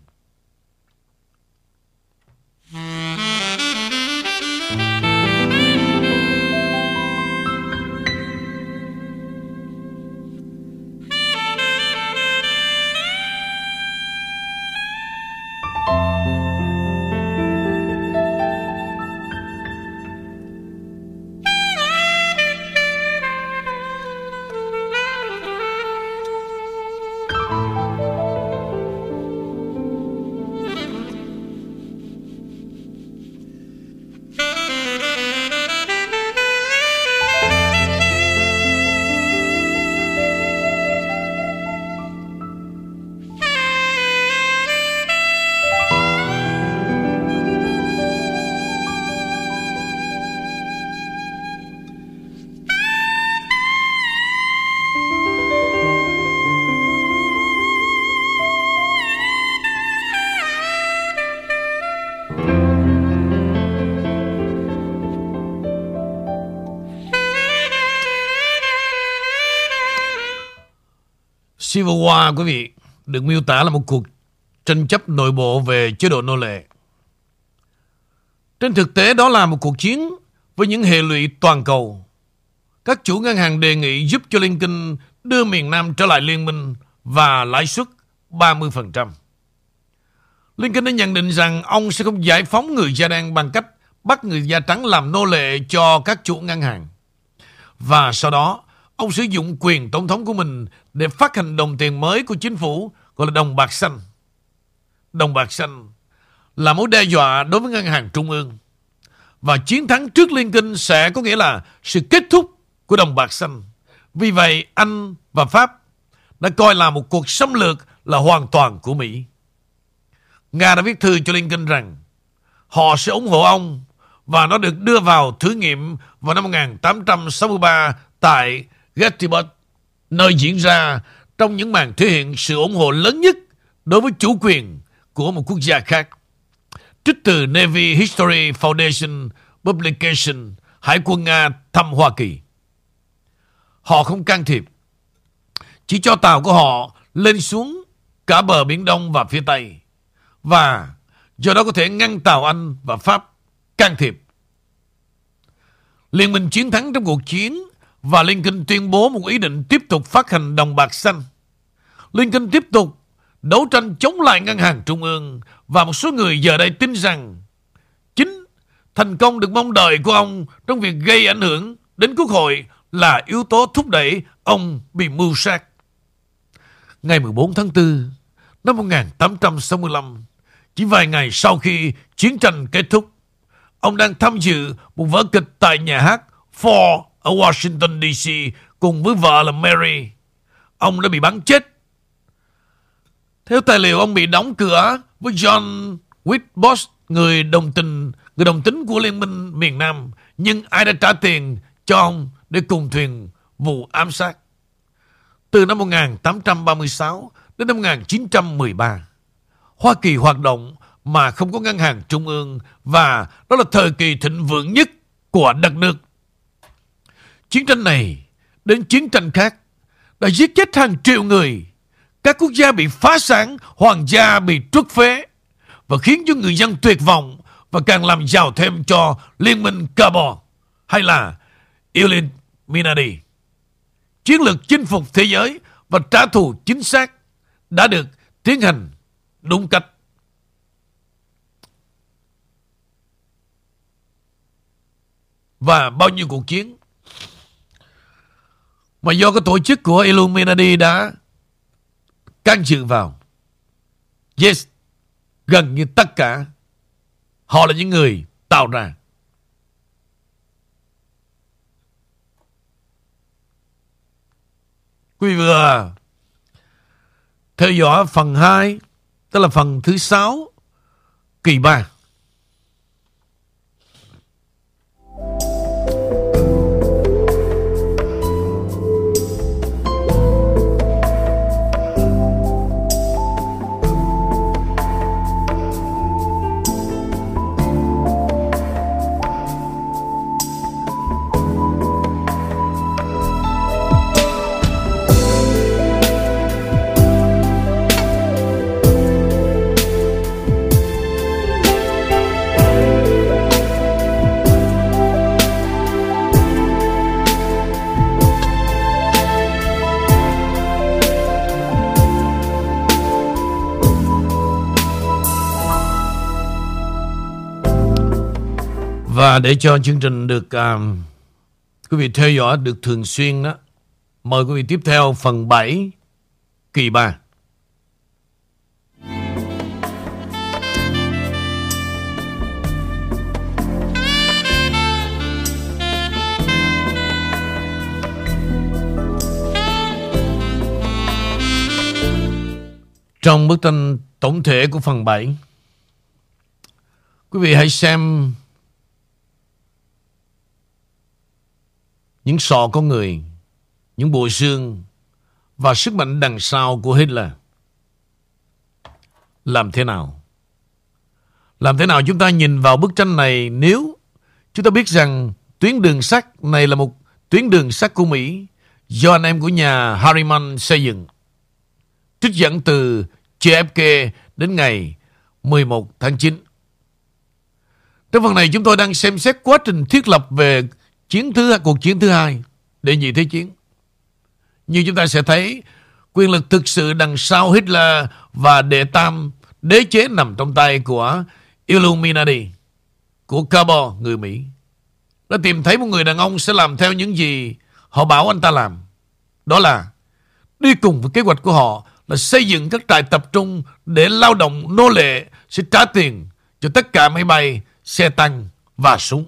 Civil War quý vị được miêu tả là một cuộc tranh chấp nội bộ về chế độ nô lệ. Trên thực tế đó là một cuộc chiến với những hệ lụy toàn cầu. Các chủ ngân hàng đề nghị giúp cho Lincoln đưa miền Nam trở lại liên minh và lãi suất 30%. Lincoln đã nhận định rằng ông sẽ không giải phóng người da đen bằng cách bắt người da trắng làm nô lệ cho các chủ ngân hàng. Và sau đó, ông sử dụng quyền tổng thống của mình để phát hành đồng tiền mới của chính phủ gọi là đồng bạc xanh. Đồng bạc xanh là mối đe dọa đối với ngân hàng trung ương. Và chiến thắng trước Lincoln sẽ có nghĩa là sự kết thúc của đồng bạc xanh. Vì vậy, Anh và Pháp đã coi là một cuộc xâm lược là hoàn toàn của Mỹ. Nga đã viết thư cho Lincoln rằng họ sẽ ủng hộ ông và nó được đưa vào thử nghiệm vào năm 1863 tại Gettysburg, nơi diễn ra trong những màn thể hiện sự ủng hộ lớn nhất đối với chủ quyền của một quốc gia khác. Trích từ Navy History Foundation Publication Hải quân Nga thăm Hoa Kỳ. Họ không can thiệp, chỉ cho tàu của họ lên xuống cả bờ Biển Đông và phía Tây. Và do đó có thể ngăn tàu Anh và Pháp can thiệp. Liên minh chiến thắng trong cuộc chiến và Lincoln tuyên bố một ý định tiếp tục phát hành đồng bạc xanh. Lincoln tiếp tục đấu tranh chống lại ngân hàng trung ương và một số người giờ đây tin rằng chính thành công được mong đợi của ông trong việc gây ảnh hưởng đến quốc hội là yếu tố thúc đẩy ông bị mưu sát. Ngày 14 tháng 4 năm 1865, chỉ vài ngày sau khi chiến tranh kết thúc, ông đang tham dự một vở kịch tại nhà hát Ford ở Washington DC cùng với vợ là Mary. Ông đã bị bắn chết. Theo tài liệu ông bị đóng cửa với John Whitboss, người đồng tình, người đồng tính của Liên minh miền Nam, nhưng ai đã trả tiền cho ông để cùng thuyền vụ ám sát. Từ năm 1836 đến năm 1913, Hoa Kỳ hoạt động mà không có ngân hàng trung ương và đó là thời kỳ thịnh vượng nhất của đất nước. Chiến tranh này đến chiến tranh khác đã giết chết hàng triệu người. Các quốc gia bị phá sản, hoàng gia bị truất phế và khiến cho người dân tuyệt vọng và càng làm giàu thêm cho Liên minh Carbon hay là Illuminati. Chiến lược chinh phục thế giới và trả thù chính xác đã được tiến hành đúng cách. Và bao nhiêu cuộc chiến mà do cái tổ chức của Illuminati đã can dự vào. Yes, gần như tất cả họ là những người tạo ra. Quý vị vừa theo dõi phần 2, tức là phần thứ 6, kỳ 3. Và để cho chương trình được uh, quý vị theo dõi được thường xuyên đó, mời quý vị tiếp theo phần 7 kỳ 3. Trong bức tranh tổng thể của phần 7, quý vị hãy xem những sọ con người, những bộ xương và sức mạnh đằng sau của Hitler. Làm thế nào? Làm thế nào chúng ta nhìn vào bức tranh này nếu chúng ta biết rằng tuyến đường sắt này là một tuyến đường sắt của Mỹ do anh em của nhà Harriman xây dựng. trích dẫn từ JFK đến ngày 11 tháng 9. Trong phần này chúng tôi đang xem xét quá trình thiết lập về chiến thứ cuộc chiến thứ hai để nhị thế chiến. Như chúng ta sẽ thấy, quyền lực thực sự đằng sau Hitler và đệ tam đế chế nằm trong tay của Illuminati, của Cabo, người Mỹ. Đã tìm thấy một người đàn ông sẽ làm theo những gì họ bảo anh ta làm. Đó là đi cùng với kế hoạch của họ là xây dựng các trại tập trung để lao động nô lệ sẽ trả tiền cho tất cả máy bay, xe tăng và súng.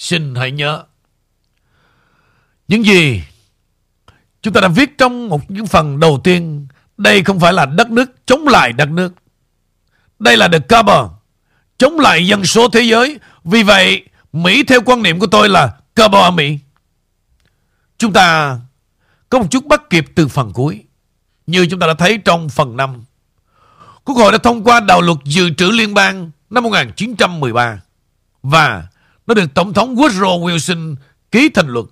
Xin hãy nhớ những gì chúng ta đã viết trong một những phần đầu tiên. Đây không phải là đất nước chống lại đất nước. Đây là The Cover chống lại dân số thế giới. Vì vậy, Mỹ theo quan niệm của tôi là Cover ở Mỹ. Chúng ta có một chút bắt kịp từ phần cuối. Như chúng ta đã thấy trong phần 5. Quốc hội đã thông qua đạo luật dự trữ liên bang năm 1913 và nó được Tổng thống Woodrow Wilson ký thành luật.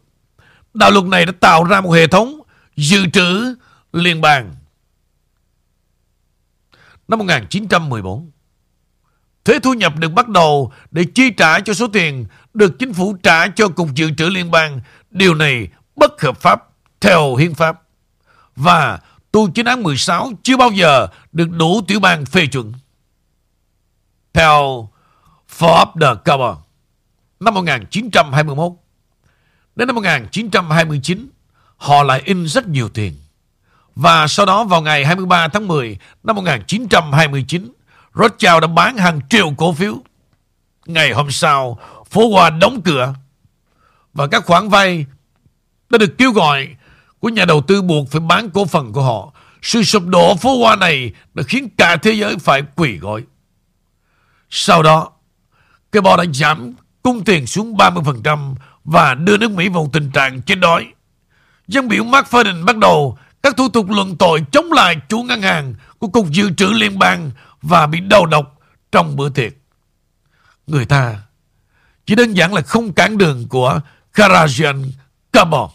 Đạo luật này đã tạo ra một hệ thống dự trữ liên bang. Năm 1914, thuế thu nhập được bắt đầu để chi trả cho số tiền được chính phủ trả cho Cục Dự trữ Liên bang. Điều này bất hợp pháp theo hiến pháp. Và tu chính án 16 chưa bao giờ được đủ tiểu bang phê chuẩn. Theo Forbes Up the năm 1921 đến năm 1929 họ lại in rất nhiều tiền. Và sau đó vào ngày 23 tháng 10 năm 1929 Rothschild đã bán hàng triệu cổ phiếu. Ngày hôm sau phố Hoa đóng cửa và các khoản vay đã được kêu gọi của nhà đầu tư buộc phải bán cổ phần của họ. Sự sụp đổ phố Hoa này đã khiến cả thế giới phải quỳ gối. Sau đó, cái bò đã giảm cung tiền xuống 30% và đưa nước Mỹ vào tình trạng chết đói. Dân biểu Mark Ferdinand bắt đầu các thủ tục luận tội chống lại chủ ngân hàng của Cục Dự trữ Liên bang và bị đầu độc trong bữa tiệc. Người ta, chỉ đơn giản là không cản đường của Karajan Carbon.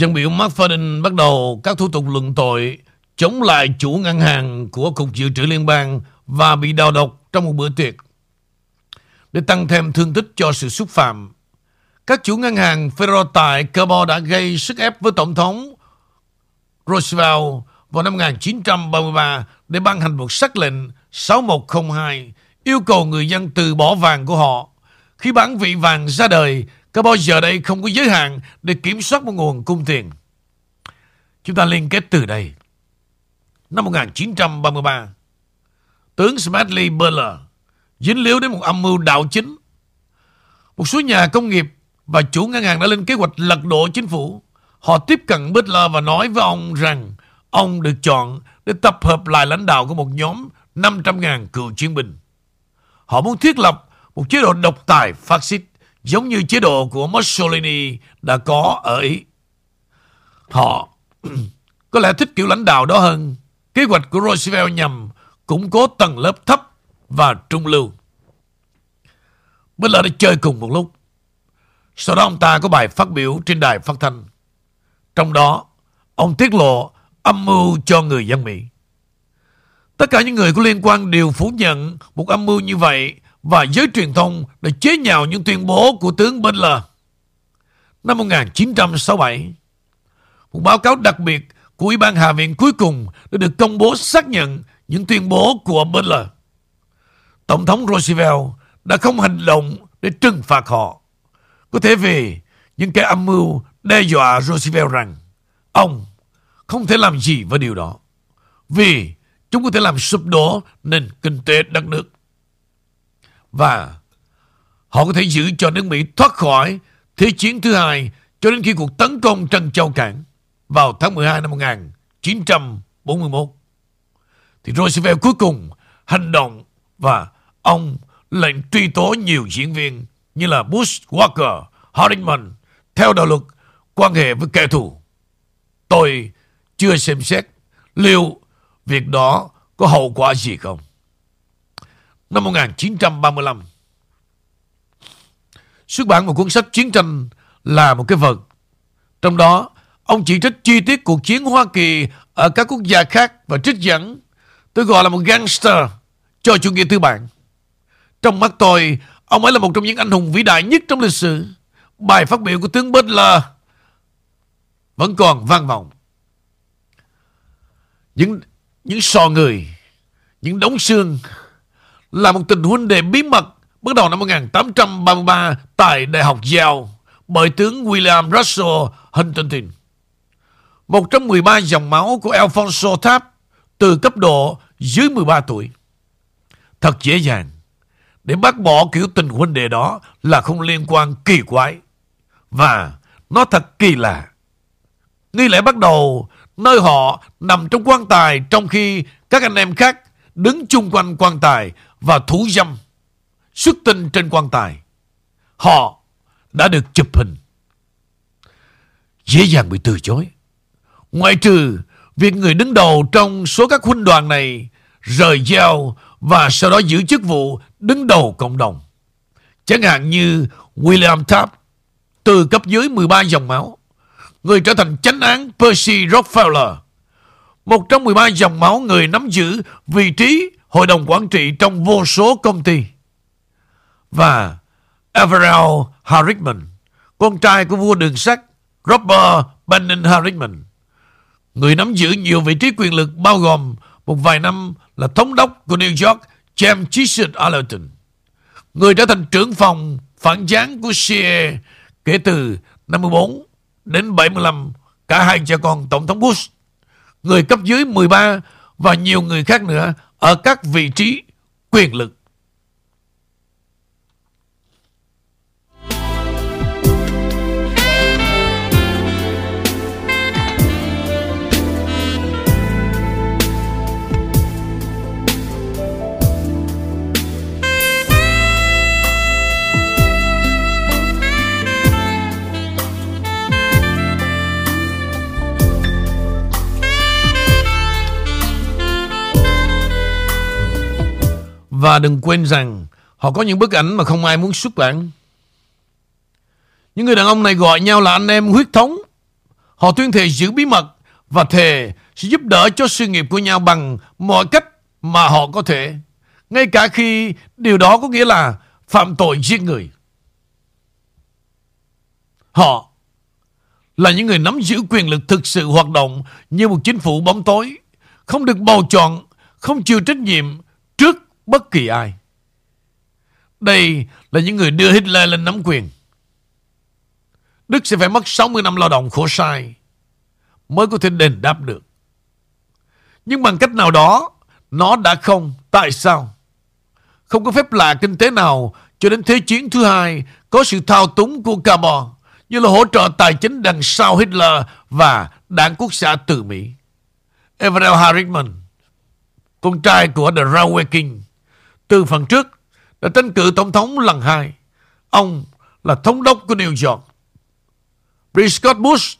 Dân biểu McFadden bắt đầu các thủ tục luận tội chống lại chủ ngân hàng của Cục Dự trữ Liên bang và bị đào độc trong một bữa tiệc. Để tăng thêm thương tích cho sự xúc phạm, các chủ ngân hàng Federal tại Cabo đã gây sức ép với Tổng thống Roosevelt vào năm 1933 để ban hành một sắc lệnh 6102 yêu cầu người dân từ bỏ vàng của họ. Khi bán vị vàng ra đời, có bao giờ đây không có giới hạn để kiểm soát một nguồn cung tiền. Chúng ta liên kết từ đây. Năm 1933, tướng Smedley Butler dính líu đến một âm mưu đạo chính. Một số nhà công nghiệp và chủ ngân hàng đã lên kế hoạch lật đổ chính phủ. Họ tiếp cận Butler và nói với ông rằng ông được chọn để tập hợp lại lãnh đạo của một nhóm 500.000 cựu chiến binh. Họ muốn thiết lập một chế độ độc tài phát xít giống như chế độ của Mussolini đã có ở Ý. Họ (clears throat) có lẽ thích kiểu lãnh đạo đó hơn. Kế hoạch của Roosevelt nhằm củng cố tầng lớp thấp và trung lưu. Bên là đã chơi cùng một lúc. Sau đó ông ta có bài phát biểu trên đài phát thanh. Trong đó, ông tiết lộ âm mưu cho người dân Mỹ. Tất cả những người có liên quan đều phủ nhận một âm mưu như vậy và giới truyền thông đã chế nhạo những tuyên bố của tướng Butler. Năm 1967, một báo cáo đặc biệt của Ủy ban Hạ viện cuối cùng đã được công bố xác nhận những tuyên bố của Butler. Tổng thống Roosevelt đã không hành động để trừng phạt họ. có thể về những kẻ âm mưu đe dọa Roosevelt rằng ông không thể làm gì với điều đó vì chúng có thể làm sụp đổ nền kinh tế đất nước. Và họ có thể giữ cho nước Mỹ thoát khỏi Thế chiến thứ hai cho đến khi cuộc tấn công Trân Châu Cảng vào tháng 12 năm 1941. Thì Roosevelt cuối cùng hành động và ông lệnh truy tố nhiều diễn viên như là Bush, Walker, Hardiman theo đạo luật quan hệ với kẻ thù. Tôi chưa xem xét liệu việc đó có hậu quả gì không. Năm 1935, xuất bản một cuốn sách chiến tranh là một cái vật. Trong đó, ông chỉ trích chi tiết cuộc chiến Hoa Kỳ ở các quốc gia khác và trích dẫn tôi gọi là một gangster cho chủ nghĩa tư bản. Trong mắt tôi, ông ấy là một trong những anh hùng vĩ đại nhất trong lịch sử. Bài phát biểu của tướng Butler vẫn còn vang vọng. Những những sò người, những đống xương là một tình huynh đệ bí mật bắt đầu năm 1833 tại Đại học Yale bởi tướng William Russell Huntington. Một trong 13 dòng máu của Alfonso Tháp từ cấp độ dưới 13 tuổi. Thật dễ dàng để bác bỏ kiểu tình huynh đệ đó là không liên quan kỳ quái. Và nó thật kỳ lạ. Nghi lễ bắt đầu, nơi họ nằm trong quan tài trong khi các anh em khác đứng chung quanh quan tài và thủ dâm xuất tinh trên quan tài. Họ đã được chụp hình. Dễ dàng bị từ chối. Ngoại trừ việc người đứng đầu trong số các huynh đoàn này rời giao và sau đó giữ chức vụ đứng đầu cộng đồng. Chẳng hạn như William Taft từ cấp dưới 13 dòng máu người trở thành chánh án Percy Rockefeller, một trong 13 dòng máu người nắm giữ vị trí hội đồng quản trị trong vô số công ty. Và Everell Harriman, con trai của vua đường sắt Robert Bannon Harriman, người nắm giữ nhiều vị trí quyền lực bao gồm một vài năm là thống đốc của New York James Chisholm Allerton, người trở thành trưởng phòng phản gián của CIA kể từ năm 14 đến 75 cả hai cha con Tổng thống Bush, người cấp dưới 13 và nhiều người khác nữa ở các vị trí quyền lực. Và đừng quên rằng họ có những bức ảnh mà không ai muốn xuất bản. Những người đàn ông này gọi nhau là anh em huyết thống. Họ tuyên thệ giữ bí mật và thề sẽ giúp đỡ cho sự nghiệp của nhau bằng mọi cách mà họ có thể. Ngay cả khi điều đó có nghĩa là phạm tội giết người. Họ là những người nắm giữ quyền lực thực sự hoạt động như một chính phủ bóng tối, không được bầu chọn, không chịu trách nhiệm bất kỳ ai. Đây là những người đưa Hitler lên nắm quyền. Đức sẽ phải mất 60 năm lao động khổ sai mới có thể đền đáp được. Nhưng bằng cách nào đó, nó đã không. Tại sao? Không có phép lạ kinh tế nào cho đến Thế chiến thứ hai có sự thao túng của carbon như là hỗ trợ tài chính đằng sau Hitler và đảng quốc xã từ Mỹ. Everell Harriman, con trai của The Railway King, từ phần trước đã tranh cử tổng thống lần hai. Ông là thống đốc của New York. Prescott Bush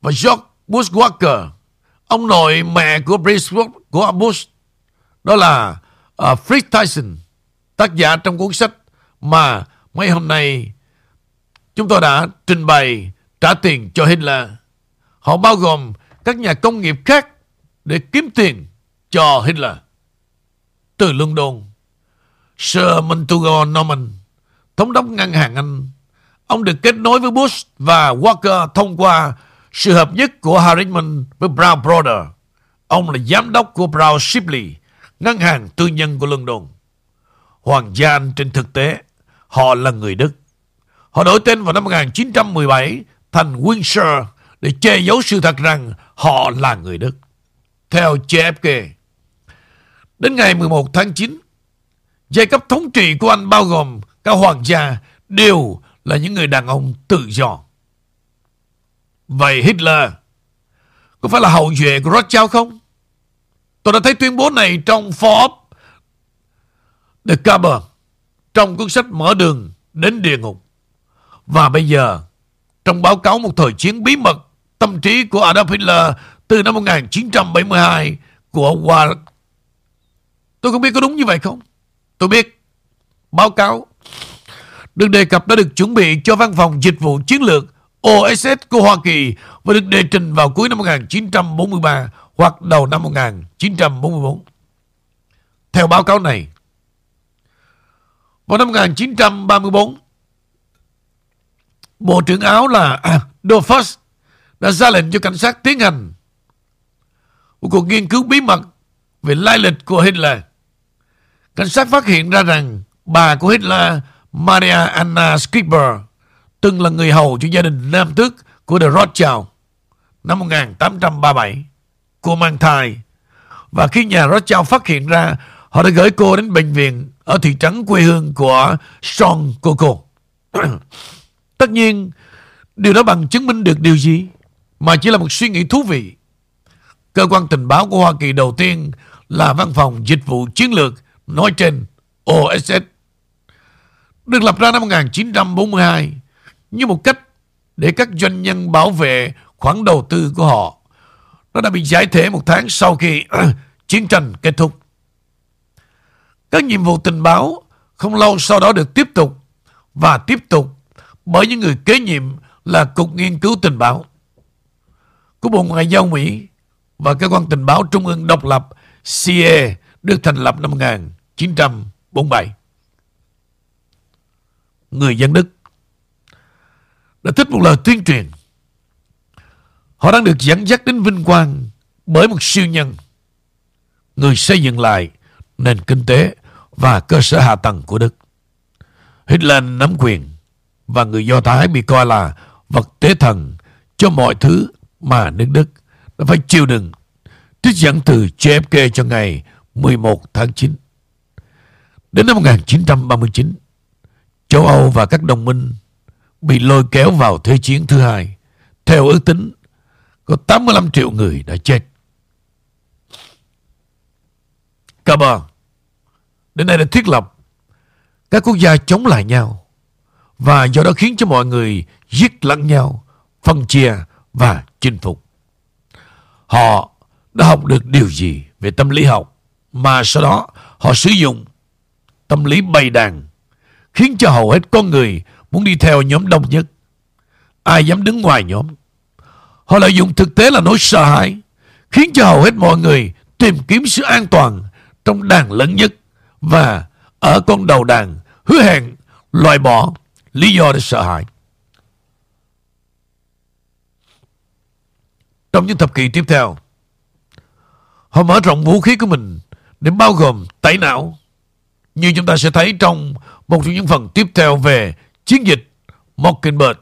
và George Bush Walker. Ông nội mẹ của Prescott của Bush đó là uh, Fritz Tyson, tác giả trong cuốn sách mà mấy hôm nay chúng tôi đã trình bày trả tiền cho Hitler. Họ bao gồm các nhà công nghiệp khác để kiếm tiền cho Hitler từ London. Sir Montague Norman, thống đốc ngân hàng Anh, ông được kết nối với Bush và Walker thông qua sự hợp nhất của Harriman với Brown Brothers. Ông là giám đốc của Brown Shipley, ngân hàng tư nhân của London. Hoàng gia Anh trên thực tế, họ là người Đức. Họ đổi tên vào năm 1917 thành Windsor để che giấu sự thật rằng họ là người Đức. Theo JFK, đến ngày 11 tháng 9, giai cấp thống trị của anh bao gồm các hoàng gia đều là những người đàn ông tự do. Vậy Hitler có phải là hậu duệ của Rothschild không? Tôi đã thấy tuyên bố này trong Forbes The Cover trong cuốn sách Mở đường đến địa ngục. Và bây giờ, trong báo cáo một thời chiến bí mật tâm trí của Adolf Hitler từ năm 1972 của War. Tôi không biết có đúng như vậy không? Tôi biết. Báo cáo được đề cập đã được chuẩn bị cho văn phòng dịch vụ chiến lược OSS của Hoa Kỳ và được đề trình vào cuối năm 1943 hoặc đầu năm 1944. Theo báo cáo này, vào năm 1934, Bộ trưởng Áo là à, Dofus đã ra lệnh cho cảnh sát tiến hành một cuộc nghiên cứu bí mật về lai lịch của Hitler. Cảnh sát phát hiện ra rằng bà của Hitler, Maria Anna Skipper, từng là người hầu cho gia đình nam tước của The Rothschild năm 1837. Cô mang thai và khi nhà Rothschild phát hiện ra họ đã gửi cô đến bệnh viện ở thị trấn quê hương của Sean (clears throat) Coco. Tất nhiên, điều đó bằng chứng minh được điều gì? Mà chỉ là một suy nghĩ thú vị. Cơ quan tình báo của Hoa Kỳ đầu tiên là Văn phòng Dịch vụ Chiến lược nói trên OSS. Được lập ra năm 1942 như một cách để các doanh nhân bảo vệ khoản đầu tư của họ. Nó đã bị giải thể một tháng sau khi (clears throat) chiến tranh kết thúc. Các nhiệm vụ tình báo không lâu sau đó được tiếp tục và tiếp tục bởi những người kế nhiệm là Cục Nghiên cứu Tình báo của Bộ Ngoại giao Mỹ và cơ quan tình báo trung ương độc lập CIA được thành lập năm 1947. Người dân Đức đã thích một lời tuyên truyền. Họ đang được dẫn dắt đến vinh quang bởi một siêu nhân. Người xây dựng lại nền kinh tế và cơ sở hạ tầng của Đức. Hitler nắm quyền và người Do Thái bị coi là vật tế thần cho mọi thứ mà nước Đức đã phải chịu đựng, trích dẫn từ JFK cho ngày 11 tháng 9. Đến năm 1939, châu Âu và các đồng minh bị lôi kéo vào Thế chiến thứ hai. Theo ước tính, có 85 triệu người đã chết. Cabo đến nay đã thiết lập các quốc gia chống lại nhau và do đó khiến cho mọi người giết lẫn nhau, phân chia và chinh phục. Họ đã học được điều gì về tâm lý học mà sau đó họ sử dụng tâm lý bày đàn khiến cho hầu hết con người muốn đi theo nhóm đông nhất. Ai dám đứng ngoài nhóm? Họ lợi dụng thực tế là nỗi sợ hãi khiến cho hầu hết mọi người tìm kiếm sự an toàn trong đàn lớn nhất và ở con đầu đàn hứa hẹn loại bỏ lý do để sợ hãi. Trong những thập kỷ tiếp theo, họ mở rộng vũ khí của mình để bao gồm tẩy não. Như chúng ta sẽ thấy trong một trong những phần tiếp theo về chiến dịch Mockingbird.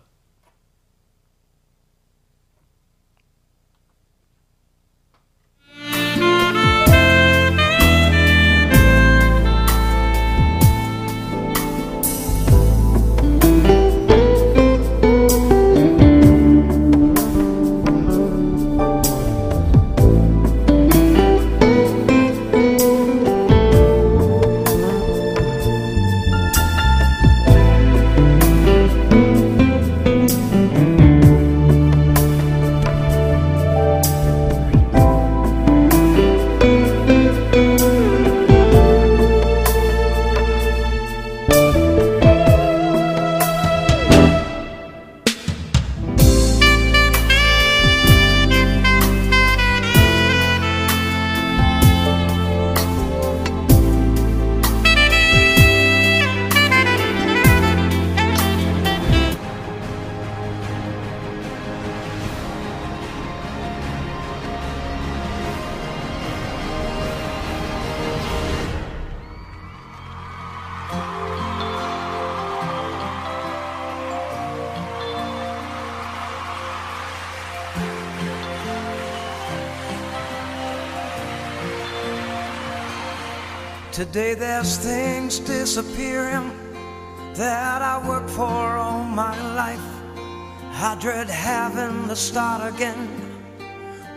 Dread having to start again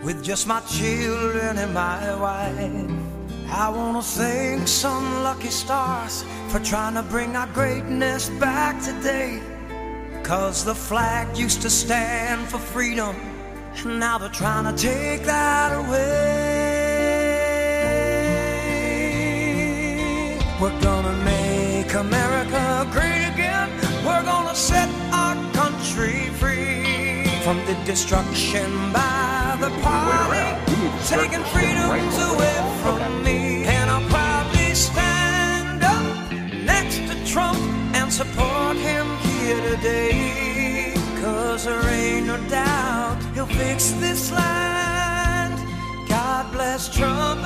with just my children and my wife. I wanna thank some lucky stars for trying to bring our greatness back today. Cause the flag used to stand for freedom, and now they're trying to take that away. We're gonna make from the destruction by the party, taking freedoms away from me. And I'll proudly stand up next to Trump and support him here today. Cause there ain't no doubt he'll fix this land. God bless Trump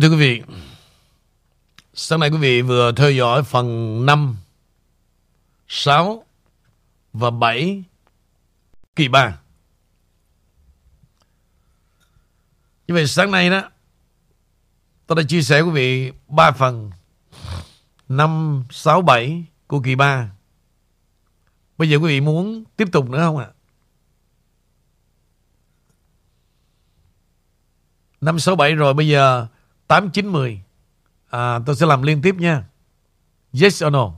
kính thưa quý vị Sáng nay quý vị vừa theo dõi phần 5 6 và 7 kỳ 3 Như vậy sáng nay đó Tôi đã chia sẻ quý vị 3 phần 5, 6, 7 của kỳ 3 Bây giờ quý vị muốn tiếp tục nữa không ạ? À? 5, 6, 7 rồi bây giờ 8, 9, 10 à, Tôi sẽ làm liên tiếp nha. Yes or no?